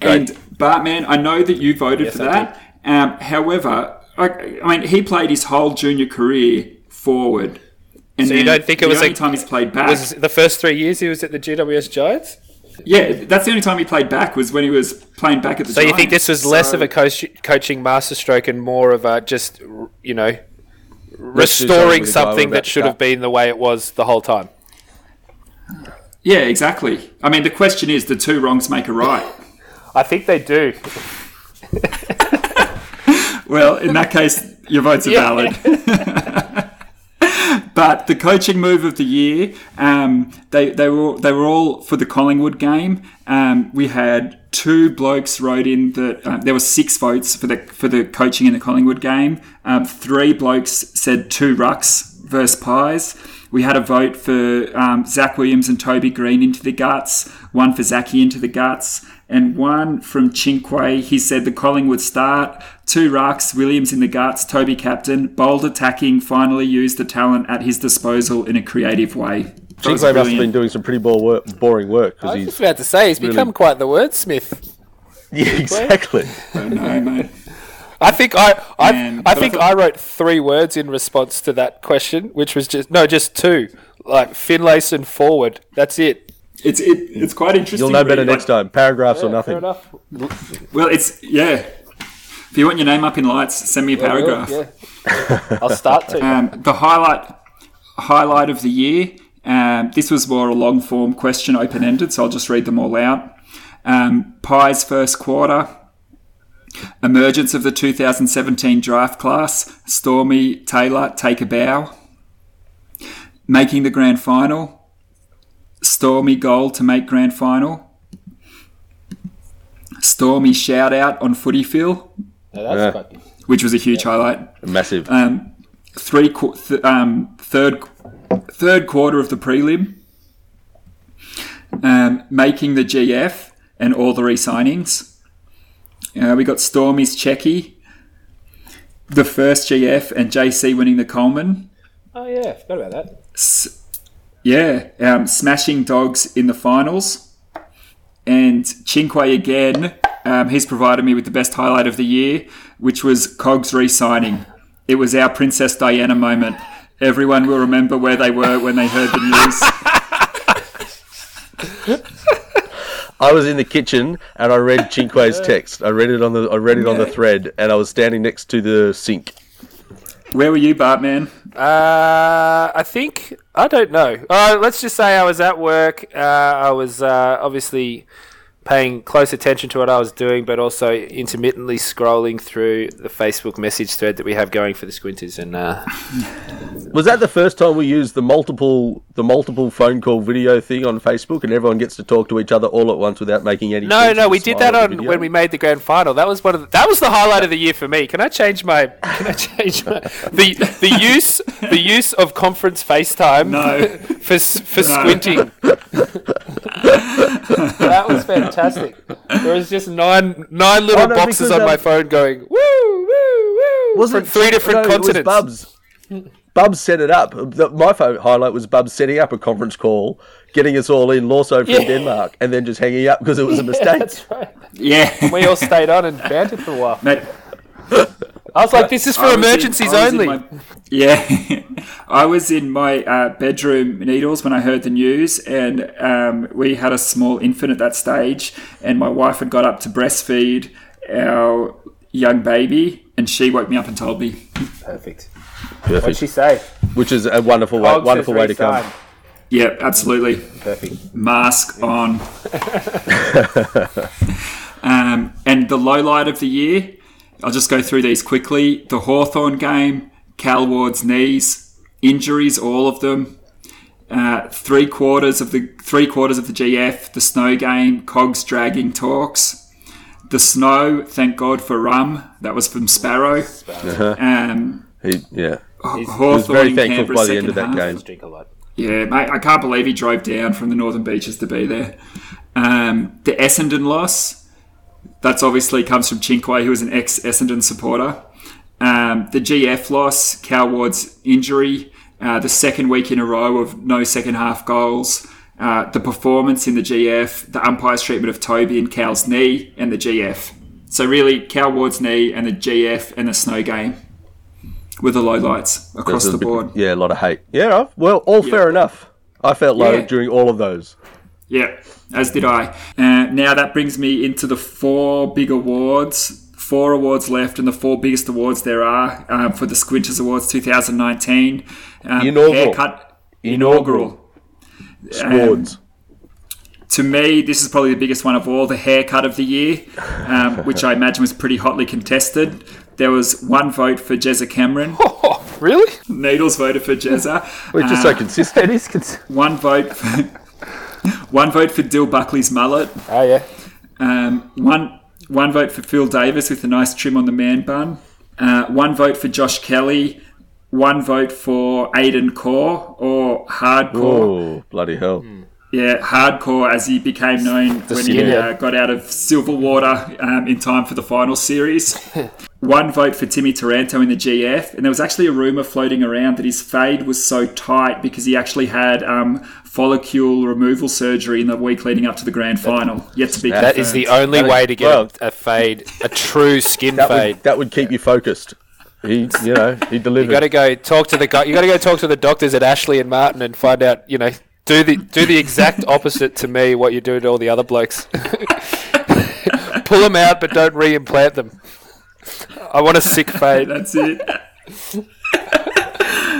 And Bartman, I know that you voted for I that. Um, however, I, I mean, he played his whole junior career forward. And So you don't think it the was only a- time he's played back? Was the first three years he was at the GWS Giants? yeah, that's the only time he played back was when he was playing back at the. So you think this was less So- of a coach, coaching masterstroke and more of a just you know restoring with the guy we're something that to should have been the way it was the whole time? Yeah, exactly. I mean, the question is, the two wrongs make a right. I think they do. Well, in that case, your votes are Yeah. valid. but the coaching move of the year, um, they they were they were all for the Collingwood game. Um, we had two blokes wrote in that uh, there were six votes for the for the coaching in the Collingwood game. Um, three blokes said two rucks versus pies. We had a vote for um, Zach Williams and Toby Greene into the guts, one for Zachy into the guts, and one from Cinque. He said the Collingwood start, two rucks, Williams in the guts, Toby captain, bold attacking, finally used the talent at his disposal in a creative way. That was Cinque must have brilliant. been doing some pretty work, boring work I was he's just about to say he's really- become quite the wordsmith. yeah, exactly. I know, mate. I think I I, Man, I but I think thought- I wrote three words in response to that question, which was just no, just two, like Finlayson forward. That's it. It's it, it's quite interesting. You'll know better really, next time. Paragraphs or Fair nothing. enough. Well, it's yeah. If you want your name up in lights, send me a paragraph. Yeah. I'll start to. Um, the highlight highlight of the year. Um, this was more a long form question, open ended, so I'll just read them all out. Um, Pie's first quarter. Emergence of the 2017 draft class. Stormy Taylor take a bow. Making the grand final. Stormy goal to make grand final. Stormy shout out on footy Phil, No, that's Yeah. quite- which was a huge highlight Massive. um, three qu- th- um, third third quarter of the prelim, um, making the GF and all the re-signings. Uh, we got Stormy's Checky, the first GF, and JC winning the Coleman. Oh yeah, forgot about that. S- yeah, um, smashing dogs in the finals, and Cinque again. Um, he's provided me with the best highlight of the year, which was Cogs re-signing. It was our Princess Diana moment. Everyone will remember where they were when they heard the news. I was in the kitchen and I read Cinque's text. I read it on the I read it on the thread, and I was standing next to the sink. Where were you, Bartman? Uh, I think I don't know. Uh, let's just say I was at work. Uh, I was uh, obviously paying close attention to what I was doing, but also intermittently scrolling through the Facebook message thread that we have going for the Squinters. And uh, Was that the first time we used the multiple the multiple phone call video thing on Facebook, and everyone gets to talk to each other all at once without making any? no, sense no, we did that on video? when we made the grand final. That was one of the, that was the highlight of the year for me. Can I change my? Can I change my the the use the use of conference FaceTime No. for for No. squinting. that was fantastic. There was just nine nine little Oh, no, boxes because, on my um, phone going woo woo woo Was from it three different no, continents. It was Bubs. Bubs set it up. My phone highlight was Bubs setting up a conference call, getting us all in, Lawso from Yeah. Denmark, and then just hanging up because it was a mistake. That's right. Yeah. We all stayed on and bantered for a while. Mate, I was like, "This is for I was in- emergencies in only." my- yeah, I was in my uh, bedroom needles when I heard the news, and um, we had a small infant at that stage, and my wife had got up to breastfeed our young baby, and she woke me up and told me. Perfect. Perfect. What'd she say? Which is a wonderful way, Cogs wonderful way to come. re-signed. Yeah, absolutely. Perfect. Mask on. um, and the low light of the year, I'll just go through these quickly. The Hawthorn game, Cal Ward's knees, injuries, all of them. Uh, three quarters of the three quarters of the GF, the snow game, Cogs dragging talks. The snow, thank God for rum. That was from Sparrow. Um, He, yeah, Hawthorn he was very thankful Canberra by the end of that half. game. Drink a lot. Yeah, mate, I can't believe he drove down from the Northern Beaches to be there. Um, the Essendon loss, that's obviously comes from Cinque, who was an ex Essendon supporter. Um, the GF loss, Cal Ward's injury, uh, the second week in a row of no second half goals, uh, the performance in the GF, the umpire's treatment of Toby and Cal's knee, and the GF. So really, Cal Ward's knee and the GF and the snow game were the lowlights across the a bit- board. yeah, a lot of hate. Yeah, well, all fair enough. I felt low Yeah. during all of those. Yeah, as did I. Uh, now that brings me into the four big awards. Four awards left, and the four biggest awards there are um, for the Squinters Awards 2019. Um, Inaugural. Haircut inaugural. Swords. To me, this is probably the biggest one of all. The haircut of the year, um, which I imagine was pretty hotly contested. There was one vote for Jezza Cameron. Oh, really? Needles voted for Jezza. Which is Uh, so consistent. It is. Cons- One vote. For, one vote for Dill Buckley's mullet. oh yeah. Um, one one vote for Phil Davis with a nice trim on the man bun. Uh, one vote for Josh Kelly. One vote for Aidan Corr or Hardcore. Oh, bloody hell. Yeah, Hardcore as he became known when he uh, got out of Silverwater um, in time for the final series. one vote for Timmy Taranto in the GF, and there was actually a rumor floating around that his fade was so tight because he actually had um, follicle removal surgery in the week leading up to the grand final. Yet to be confirmed. That is the confirmed. only That is- way to get well- a, a fade, a true skin That fade. would, that would keep you focused. He, you know, he delivered. You got to go talk to the guy. You got to go talk to the doctors at Ashley and Martin and find out. You know, do the do the exact opposite to me. What you do to all the other blokes. Pull them out, but don't reimplant them. I want a sick fade. That's it.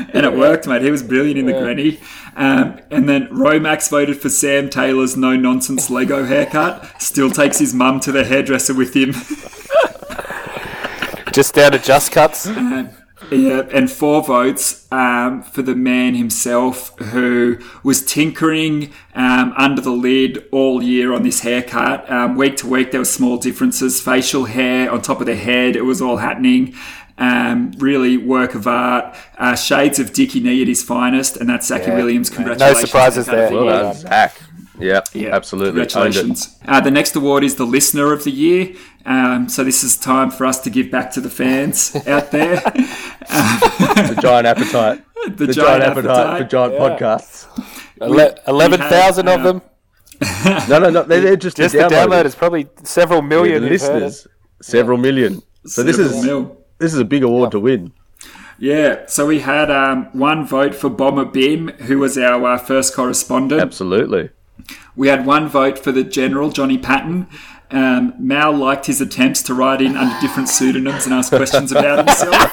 and it worked, mate. He was brilliant in the granny. Um, and then Romax voted for Sam Taylor's no nonsense Lego haircut. Still takes his mum to the hairdresser with him. Just down to just cuts. yeah, and four votes um, for the man himself who was tinkering um, under the lid all year on this haircut. Um, week to week, there were small differences. Facial hair on top of the head, it was all happening. Um, really work of art. Uh, shades of Dickie Knee at his finest, and that's Zachy Yeah. Williams. Congratulations. No surprises Haircut of there. the well done, Zach. Yeah, Yeah, absolutely. Congratulations. Uh, the next award is the Listener of the Year. Um, so this is time for us to give back to the fans out there. The giant appetite. The, The giant appetite, for giant Yeah. podcasts. Ele- Eleven thousand of uh, them. No, no, no. They're, they're just, Just the the downloaders. downloaders, probably several million. the who've heard it. listeners, several million. So this is mil. This is a big award to win. Yeah, so we had um, one vote for Bomber Bim, who was our uh, first correspondent. Absolutely. We had one vote for the General, Johnny Patton. Um, Mal liked his attempts to write in under different pseudonyms and ask questions about himself.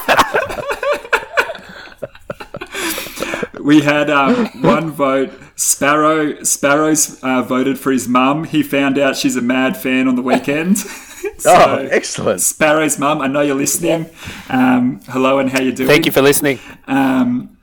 we had um, one vote Sparrow Sparrow's uh, voted for his mum. He found out she's a mad fan on the weekend. so, oh, excellent. Sparrow's mum, I know you're listening. Um, hello and how you doing? Thank you for listening. Um,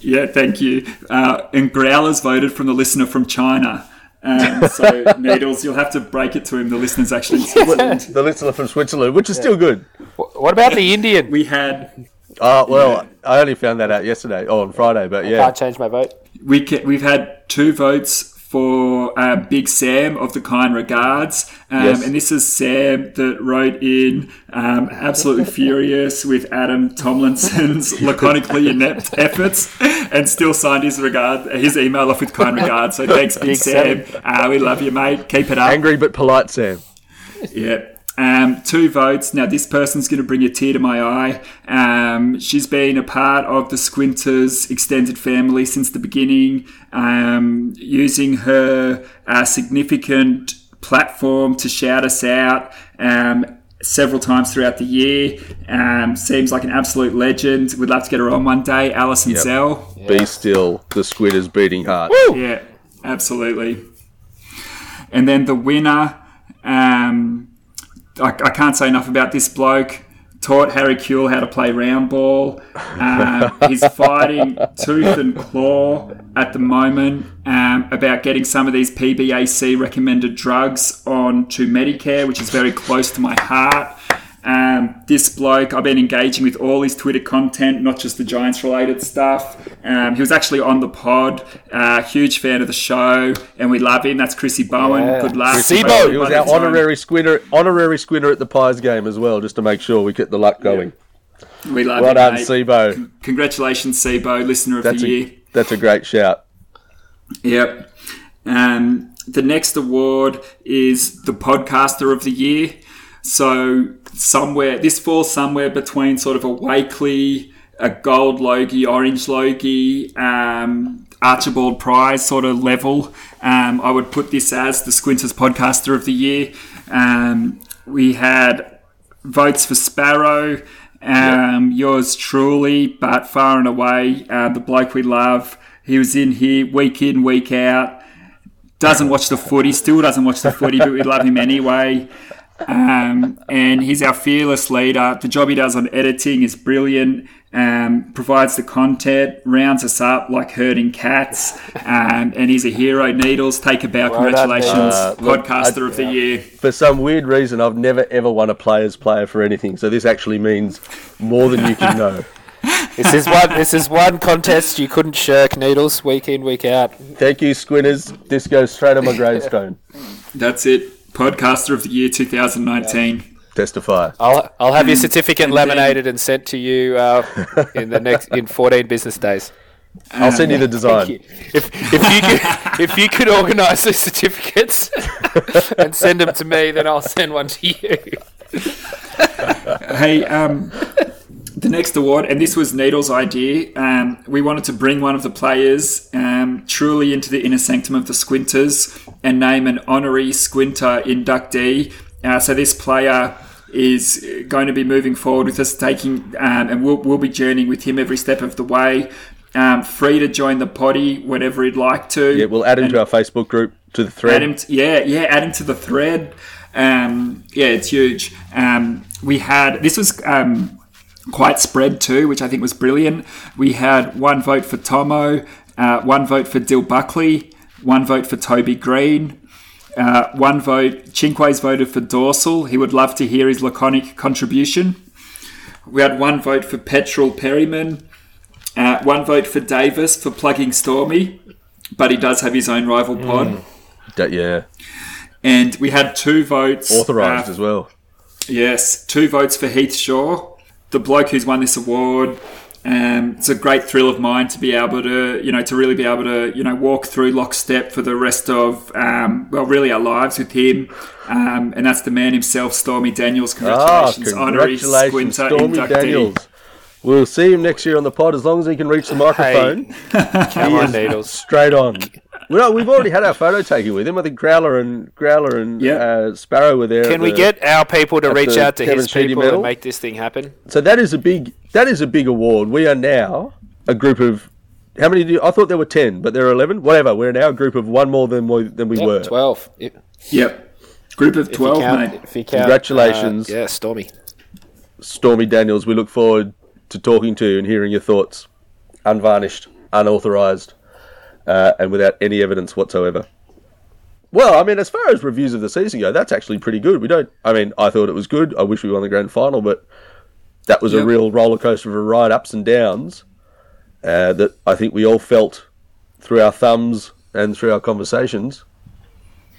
yeah, thank you. Uh, and Growler's voted from the listener from China. Um, so Needles, you'll have to break it to him. The listener's actually in Switzerland. the listener from Switzerland, which is still good. What about the Indian? We had Oh well, I only found that out yesterday, or on Friday, but yeah. I Can't change my vote. we ca- we've had two votes for uh, Big Sam of the kind regards, um, Yes. and this is Sam that wrote in um, absolutely furious with Adam Tomlinson's laconically inept efforts, and still signed his regard his email off with kind regards. So thanks, Big, Big Sam. Uh, we love you, mate. Keep it up. Angry but polite, Sam. Yeah. Um, two votes. Now, this person's going to bring a tear to my eye. Um, she's been a part of the Squinters extended family since the beginning, um, using her uh, significant platform to shout us out. Um, Several times throughout the year, um, seems like an absolute legend. We'd love to get her on one day. Alison Yep. Zell, Be still, the squid is beating heart. yeah, absolutely. And then the winner, um, I, I can't say enough about this bloke. Taught Harry Kewell how to play round ball. Um, he's fighting tooth and claw at the moment um, about getting some of these PBAC recommended drugs onto Medicare, which is very close to my heart. Um, this bloke, I've been engaging with all his Twitter content, not just the Giants related stuff. Um, he was actually on the pod, uh, huge fan of the show, and we love him. That's Chrissy Bowen. Yeah. Good luck. Chrissy Bowen. He was our honorary squinter, honorary squinter at the Pies game as well, just to make sure we get the luck going. We love Well him, done. Sebo. Congratulations, Sebo, listener of That's the year. a that's a great shout. Yep. Um, the next award is the podcaster of the year. So somewhere this falls somewhere between sort of a Walkley, a gold Logie, orange Logie, um, Archibald Prize sort of level. Um, I would put this as the Squinters podcaster of the year. Um, we had votes for Sparrow. Um, Yours truly, but far and away, uh, the bloke we love. He was in here week in, week out. Doesn't watch the footy, still doesn't watch the footy, but we love him anyway. Um, and he's our fearless leader. The job he does on editing is brilliant. Um, provides the content, rounds us up like herding cats, um, and he's a hero. Needles, take a bow. Well Congratulations, Uh, look, podcaster I- of the year. For some weird reason, I've never ever won a player's player for anything, so this actually means more than you can know. This is one. This is one contest you couldn't shirk. Needles week in, week out. Thank you, Squinters. This goes straight on my gravestone. That's it. Podcaster of the year 2019. Testify. I'll I'll have your certificate And then- laminated and sent to you uh, in the next in 14 business days. I'll send you the design. You. If if you could if you could organise the certificates and send them to me, then I'll send one to you. Hey, um, the next award, and this was Needle's idea. Um, we wanted to bring one of the players um, truly into the inner sanctum of the Squinters and name an honorary Squinter inductee. Uh, so this player is going to be moving forward with us, taking, um, and we'll, we'll be journeying with him every step of the way. Um, free to join the potty whenever he'd like to. Yeah, we'll add him And- to our Facebook group, to the thread. Add him to, yeah, yeah, add him to the thread. Um, yeah, it's huge. Um, we had this was um, quite spread too, which I think was brilliant. We had one vote for Tomo, uh, one vote for Dill Buckley, one vote for Toby Greene. Uh, one vote, Cinque's voted for Dorsal. He would love to hear his laconic contribution. We had one vote for Petrol Perryman, uh, one vote for Davis for plugging Stormy, but he does have his own rival pod. Da- yeah, And we had two votes. authorised uh, as well. Yes, two votes for Heath Shaw, the bloke who's won this award. Um, it's a great thrill of mine to be able to, you know, to really be able to, you know, walk through lockstep for the rest of, um, well, really our lives with him. Um, and that's the man himself, Stormy Daniels. Ah, Congratulations, honorary congratulations, Squinter Stormy inductee. Daniels. We'll see him next year on the pod as long as he can reach the microphone. Come on, Needles. Straight on. Well, we've already had our photo taken with him. I think Growler and Growler and Yeah. uh, Sparrow were there. Can at we the- get our people to reach out to Kevin his Sheedy people medal? and make this thing happen? So that is a big that is a big award. We are now a group of How many? Do you, I thought there were ten, but there are eleven. Whatever. We're now a group of one more than we than we Yep, were. twelve. If, Yep. Group of if 12, count, mate. if count, Congratulations. uh, yeah, Stormy. Stormy Daniels, we look forward to talking to you and hearing your thoughts, unvarnished, unauthorized, uh, and without any evidence whatsoever. Well, I mean, as far as reviews of the season go, that's actually pretty good. We don't. I mean, I thought it was good. I wish we won the grand final, but that was a real roller coaster of a ride, ups and downs. Uh, that I think we all felt through our thumbs and through our conversations.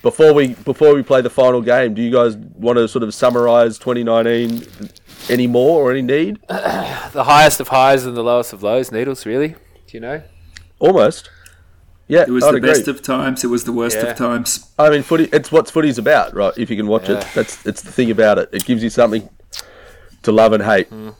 Before we before we play the final game, do you guys want to sort of summarise 2019 any more or any need? The highest of highs and the lowest of lows. Needles, really? Do you know? Almost. Yeah, It was I'd the agree. best of times. It was the worst Yeah. of times. I mean, footy. It's what footy's about, right? If you can watch it, that's it's the thing about it. It gives you something to love and hate. Mm.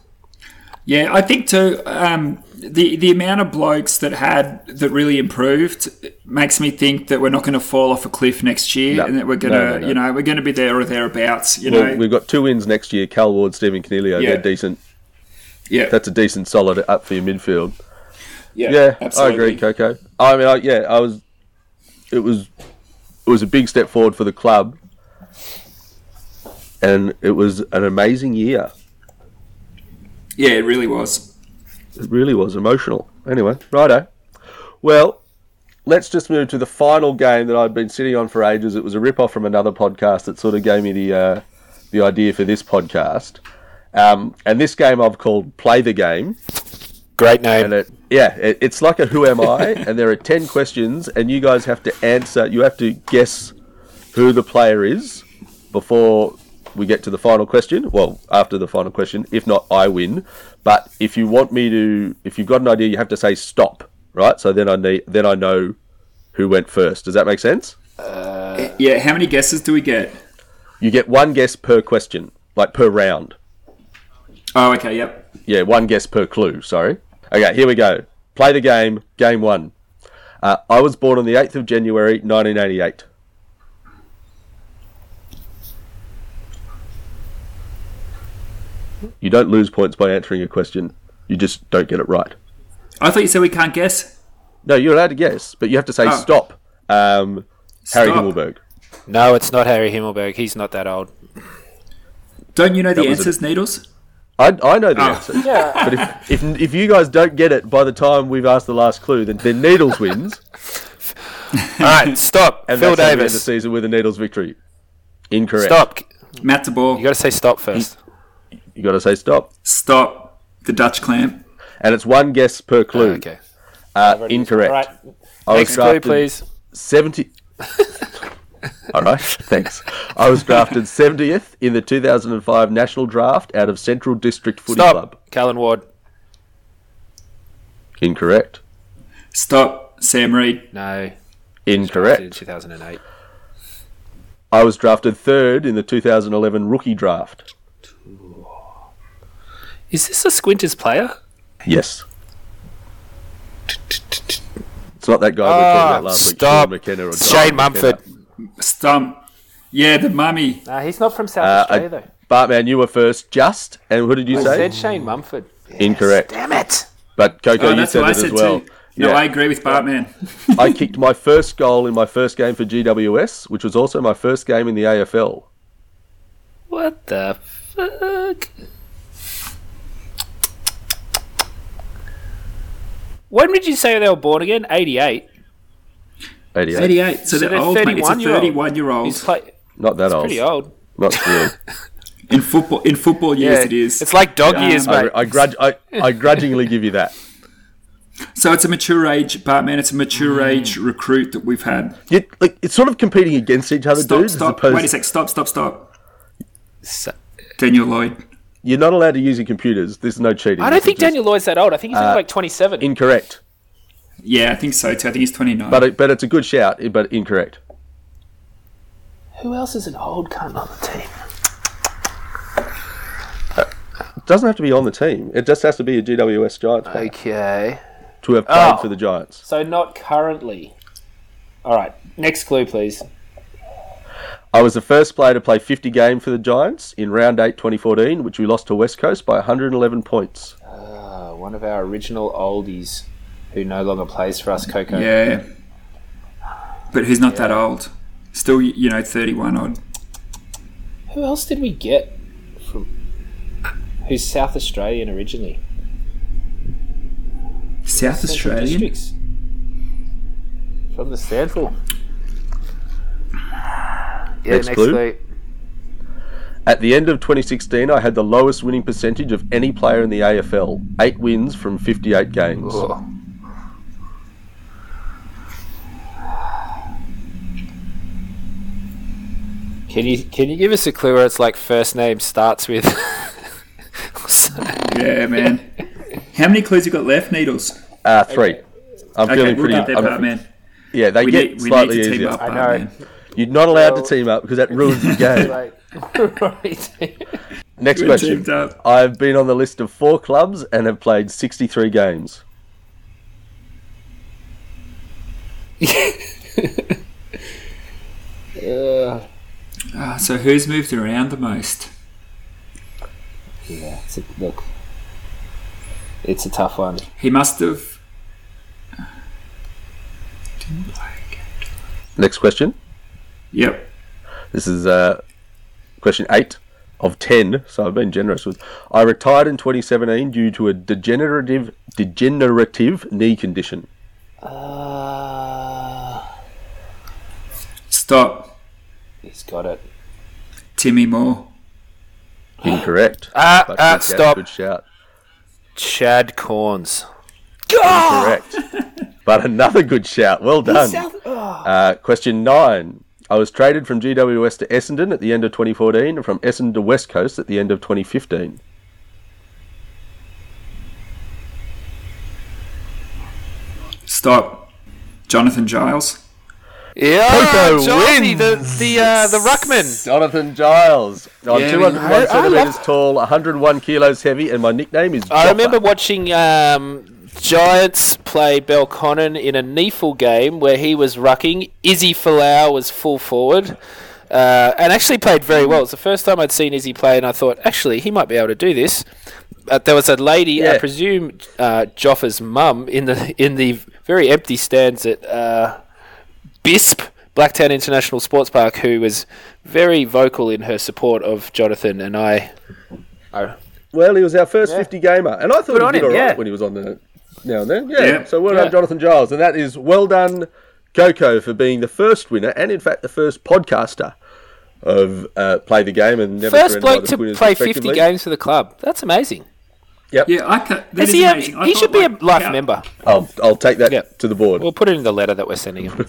Yeah, I think too. Um, the the amount of blokes that had that really improved makes me think that we're not going to fall off a cliff next year, No. and that we're going to, no, no. you know, we're going to be there or thereabouts. You Well, know, we've got two wins next year. Cal Ward, Stephen Coniglio. Yeah. They're decent. yeah, That's a decent, solid up for your midfield. yeah, Yeah, absolutely. I agree, Coco. I mean, I, yeah, I was. It was, it was a big step forward for the club, and it was an amazing year. Yeah, it really was. It really was emotional. Anyway, righto. Well, let's just move to the final game that I've been sitting on for ages. It was a rip off from another podcast that sort of gave me the uh, the idea for this podcast. Um, and this game I've called "Play the Game," Great name. and it yeah, it, it's like a "Who am I?" and there are ten questions, and you guys have to answer. You have to guess who the player is before we get to the final question. Well, after the final question, if not, I win. But if you want me to, if you've got an idea, you have to say stop, right? So then I need, then I know who went first. Does that make sense? Yeah, how many guesses do we get? You get one guess per question, like per round. Oh, okay, yep. Yeah, one guess per clue. Sorry. Okay, here we go. Play the game. Game one. Uh, I was born on the eighth of January, nineteen eighty-eight. You don't lose points by answering a question. You just don't get it right. I thought you said we can't guess. No, you're allowed to guess, but you have to say Oh. stop. Um, Harry Stop. Himmelberg. No, it's not Harry Himmelberg. He's not that old. Don't you know the was a- answers, Needles? I, I know the Oh. answer. But if, if, if you guys don't get it by the time we've asked the last clue, then, then Needles wins. All right, stop. And Phil that's how we end the Davis. season with a Needles victory. Incorrect. Stop. Matt DeBoer. You got to say stop first. You got to say stop. Stop. The Dutch clamp. And it's one guess per clue. okay. Uh, incorrect. All right. I was Next clue, please. 70. All right, thanks. I was drafted 70th in the 2005 national draft out of Central District Footy Stop. Club. Callan Ward. Incorrect. Stop. Sam Reid. No. Incorrect. In Incorrect. 2008. I was drafted third in the 2011 rookie draft. Is this a Squinters player? Yes. It's not that guy we were talking about last week, stop. Sean McKenna or It's John Shane Mumford. Stump. Yeah, the mummy. No, he's not from South Uh, Australia, I- though. Bartman, you were first, just. And what did you say? I say? said Shane Mumford. Incorrect. Damn it. But Coco, Oh, you that's said what it I as said well. too. No, Yeah. I agree with Bartman. I kicked my first goal in my first game for GWS, which was also my first game in the AFL. What the fuck? When did you say they were born again? 88. 88. 88. So, So they're they're old, mate. It's a 31-year-old. year old. He's play- Not that old. pretty old. Not really. In football, in football years, it is. It's like dog Yeah. years, mate. I, grudge, I, I grudgingly give you that. So it's a mature age, Bartman. It's a mature Mm. age recruit that we've had. You, like, it's sort of competing against each other, Stop, dudes. stop. As Wait a sec. Stop, stop, stop. So- Daniel Lloyd. You're not allowed to use your computers. There's no cheating. I don't This think just Daniel Lloyd's that old. I think he's only uh, like 27. Incorrect. Yeah, I think so too. I think he's 29. But it, but it's a good shout, but incorrect. Who else is an old cunt on the team? It doesn't have to be on the team. It just has to be a GWS Giants player Okay. to have played Oh. for the Giants. So not currently. All right. Next clue, please. I was the first player to play 50 games for the Giants in round 8 2014, which we lost to West Coast by 111 points. Uh, one of our original oldies. who no longer plays for us, Coco. Yeah. But who's not that old? Still, you know, 31 odd. Who else did we get from? Who's South Australian originally? South Australian? Districts. From the Sandful. Yeah, Next clue. At the end of 2016, I had the lowest winning percentage of any player in the AFL. Eight wins from 58 games. Oh. Can you can you give us a clue where it's like first name starts with? Yeah, man. How many clues you got left, Needles? Uh, three. I'm Okay, feeling we'll pretty. get there, I'm- part, man. yeah, they We get need, we need slightly to team easier. up, I know. man. You're not allowed Well- to team up because that ruins the game. like, right. Next We're question. I've been on the list of four clubs and have played 63 games. Uh, so who's moved around the most? yeah, it's a, look, it's a tough one. He must have. Next question. Yep. This is uh, question eight of 10, so I've been generous with. I retired in 2017 due to a degenerative degenerative knee condition. Uh, Stop. he's got it. Timmy Mohr. Incorrect. Ah, But ah, stop. Good shout. Chad Cornes. Incorrect. but another good shout. Well done. Uh, question nine. I was traded from GWS to Essendon at the end of 2014 and from Essendon to West Coast at the end of 2015. Stop. Jonathan Giles. Yeah, Coco Johnny, wins. the the uh, the ruckman. Jonathan Giles. I'm Yeah, 201 I- I centimetres love- tall, 101 kilos heavy, and my nickname is. I remember watching um, Giants play Belconnen in a NEAFL game where he was rucking. Izzy Folau was full forward. Uh, and actually played very well. It's the first time I'd seen Izzy play, and I thought, actually, he might be able to do this. Uh, there was a lady, I presume uh, Joffa's mum, in the in the very empty stands at uh, BISP, Blacktown International Sports Park, who was very vocal in her support of Jonathan and I. I Well, he was our first Yeah. 50 gamer, and I thought Good he did him, all right yeah. when he was on the now and then. Yeah. Yeah. So well Yeah. done, Jonathan Giles, and that is well done, Coco, for being the first winner, and in fact the first podcaster of uh, play the game and never First bloke to play 50 games for the club. That's amazing. Yep. Yeah, I ca- that Is is he, a- amazing. I he thought, should be a life how- member. I'll I'll take that Yep. to the board. We'll put it in the letter that we're sending him.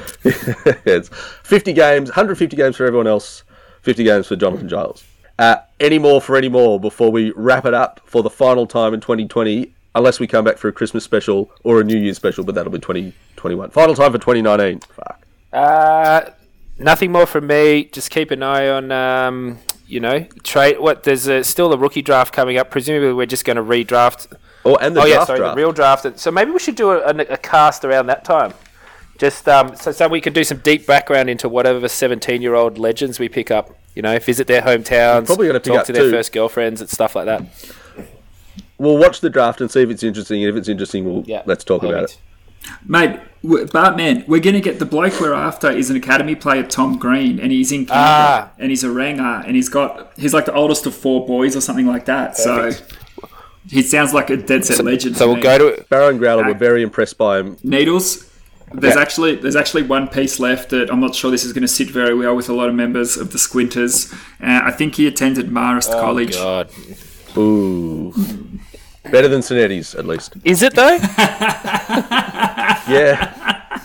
it's 50 games, 150 games for everyone else, 50 games for Jonathan Giles. Uh, any more for any more before we wrap it up for the final time in 2020, unless we come back for a Christmas special or a New Year's special, but that'll be 2021. Final time for 2019. Fuck. uh, nothing more from me. Just keep an eye on, um, you know, trade. What there's a, still a rookie draft coming up. Presumably, we're just going to redraft. Oh, and the oh yeah, draft sorry, draft. the real draft. So maybe we should do a, a, a cast around that time. Just um, so, so we can do some deep background into whatever 17 year old legends we pick up. You know, visit their hometowns, probably gonna talk to their first girlfriends and stuff like that. We'll watch the draft and see if it's interesting. And if it's interesting, we'll Yeah, let's talk about it. Mate, w- Bartman, we're going to get the bloke we're after is an academy player, Tom Green, and he's in Canberra, Ah. and he's a ranger, and he's got he's like the oldest of four boys or something like that. So he sounds like a dead set legend. So we'll me. go to Barrow and Growler were very impressed by him. Needles. There's Yeah. actually there's actually one piece left that I'm not sure this is going to sit very well with a lot of members of the Squinters. Uh, I think he attended Marist College. Oh, God. Ooh. Better than Sonetti's, at least. Is it though? Yeah,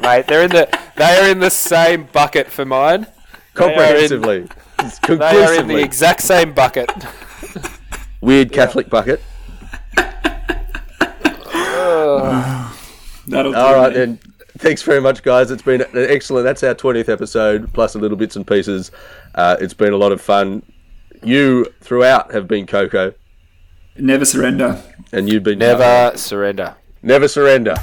Mate, they're in the they are in the same bucket for mine. comprehensively. It's They are in the exact same bucket. Weird Catholic bucket. That'll All right, mate. then. Thanks very much, guys. It's been an excellent. That's our 20th episode, plus a little bits and pieces. Uh, it's been a lot of fun. You, throughout, have been Coco, Never surrender. and you'd be Never surrender. Never surrender.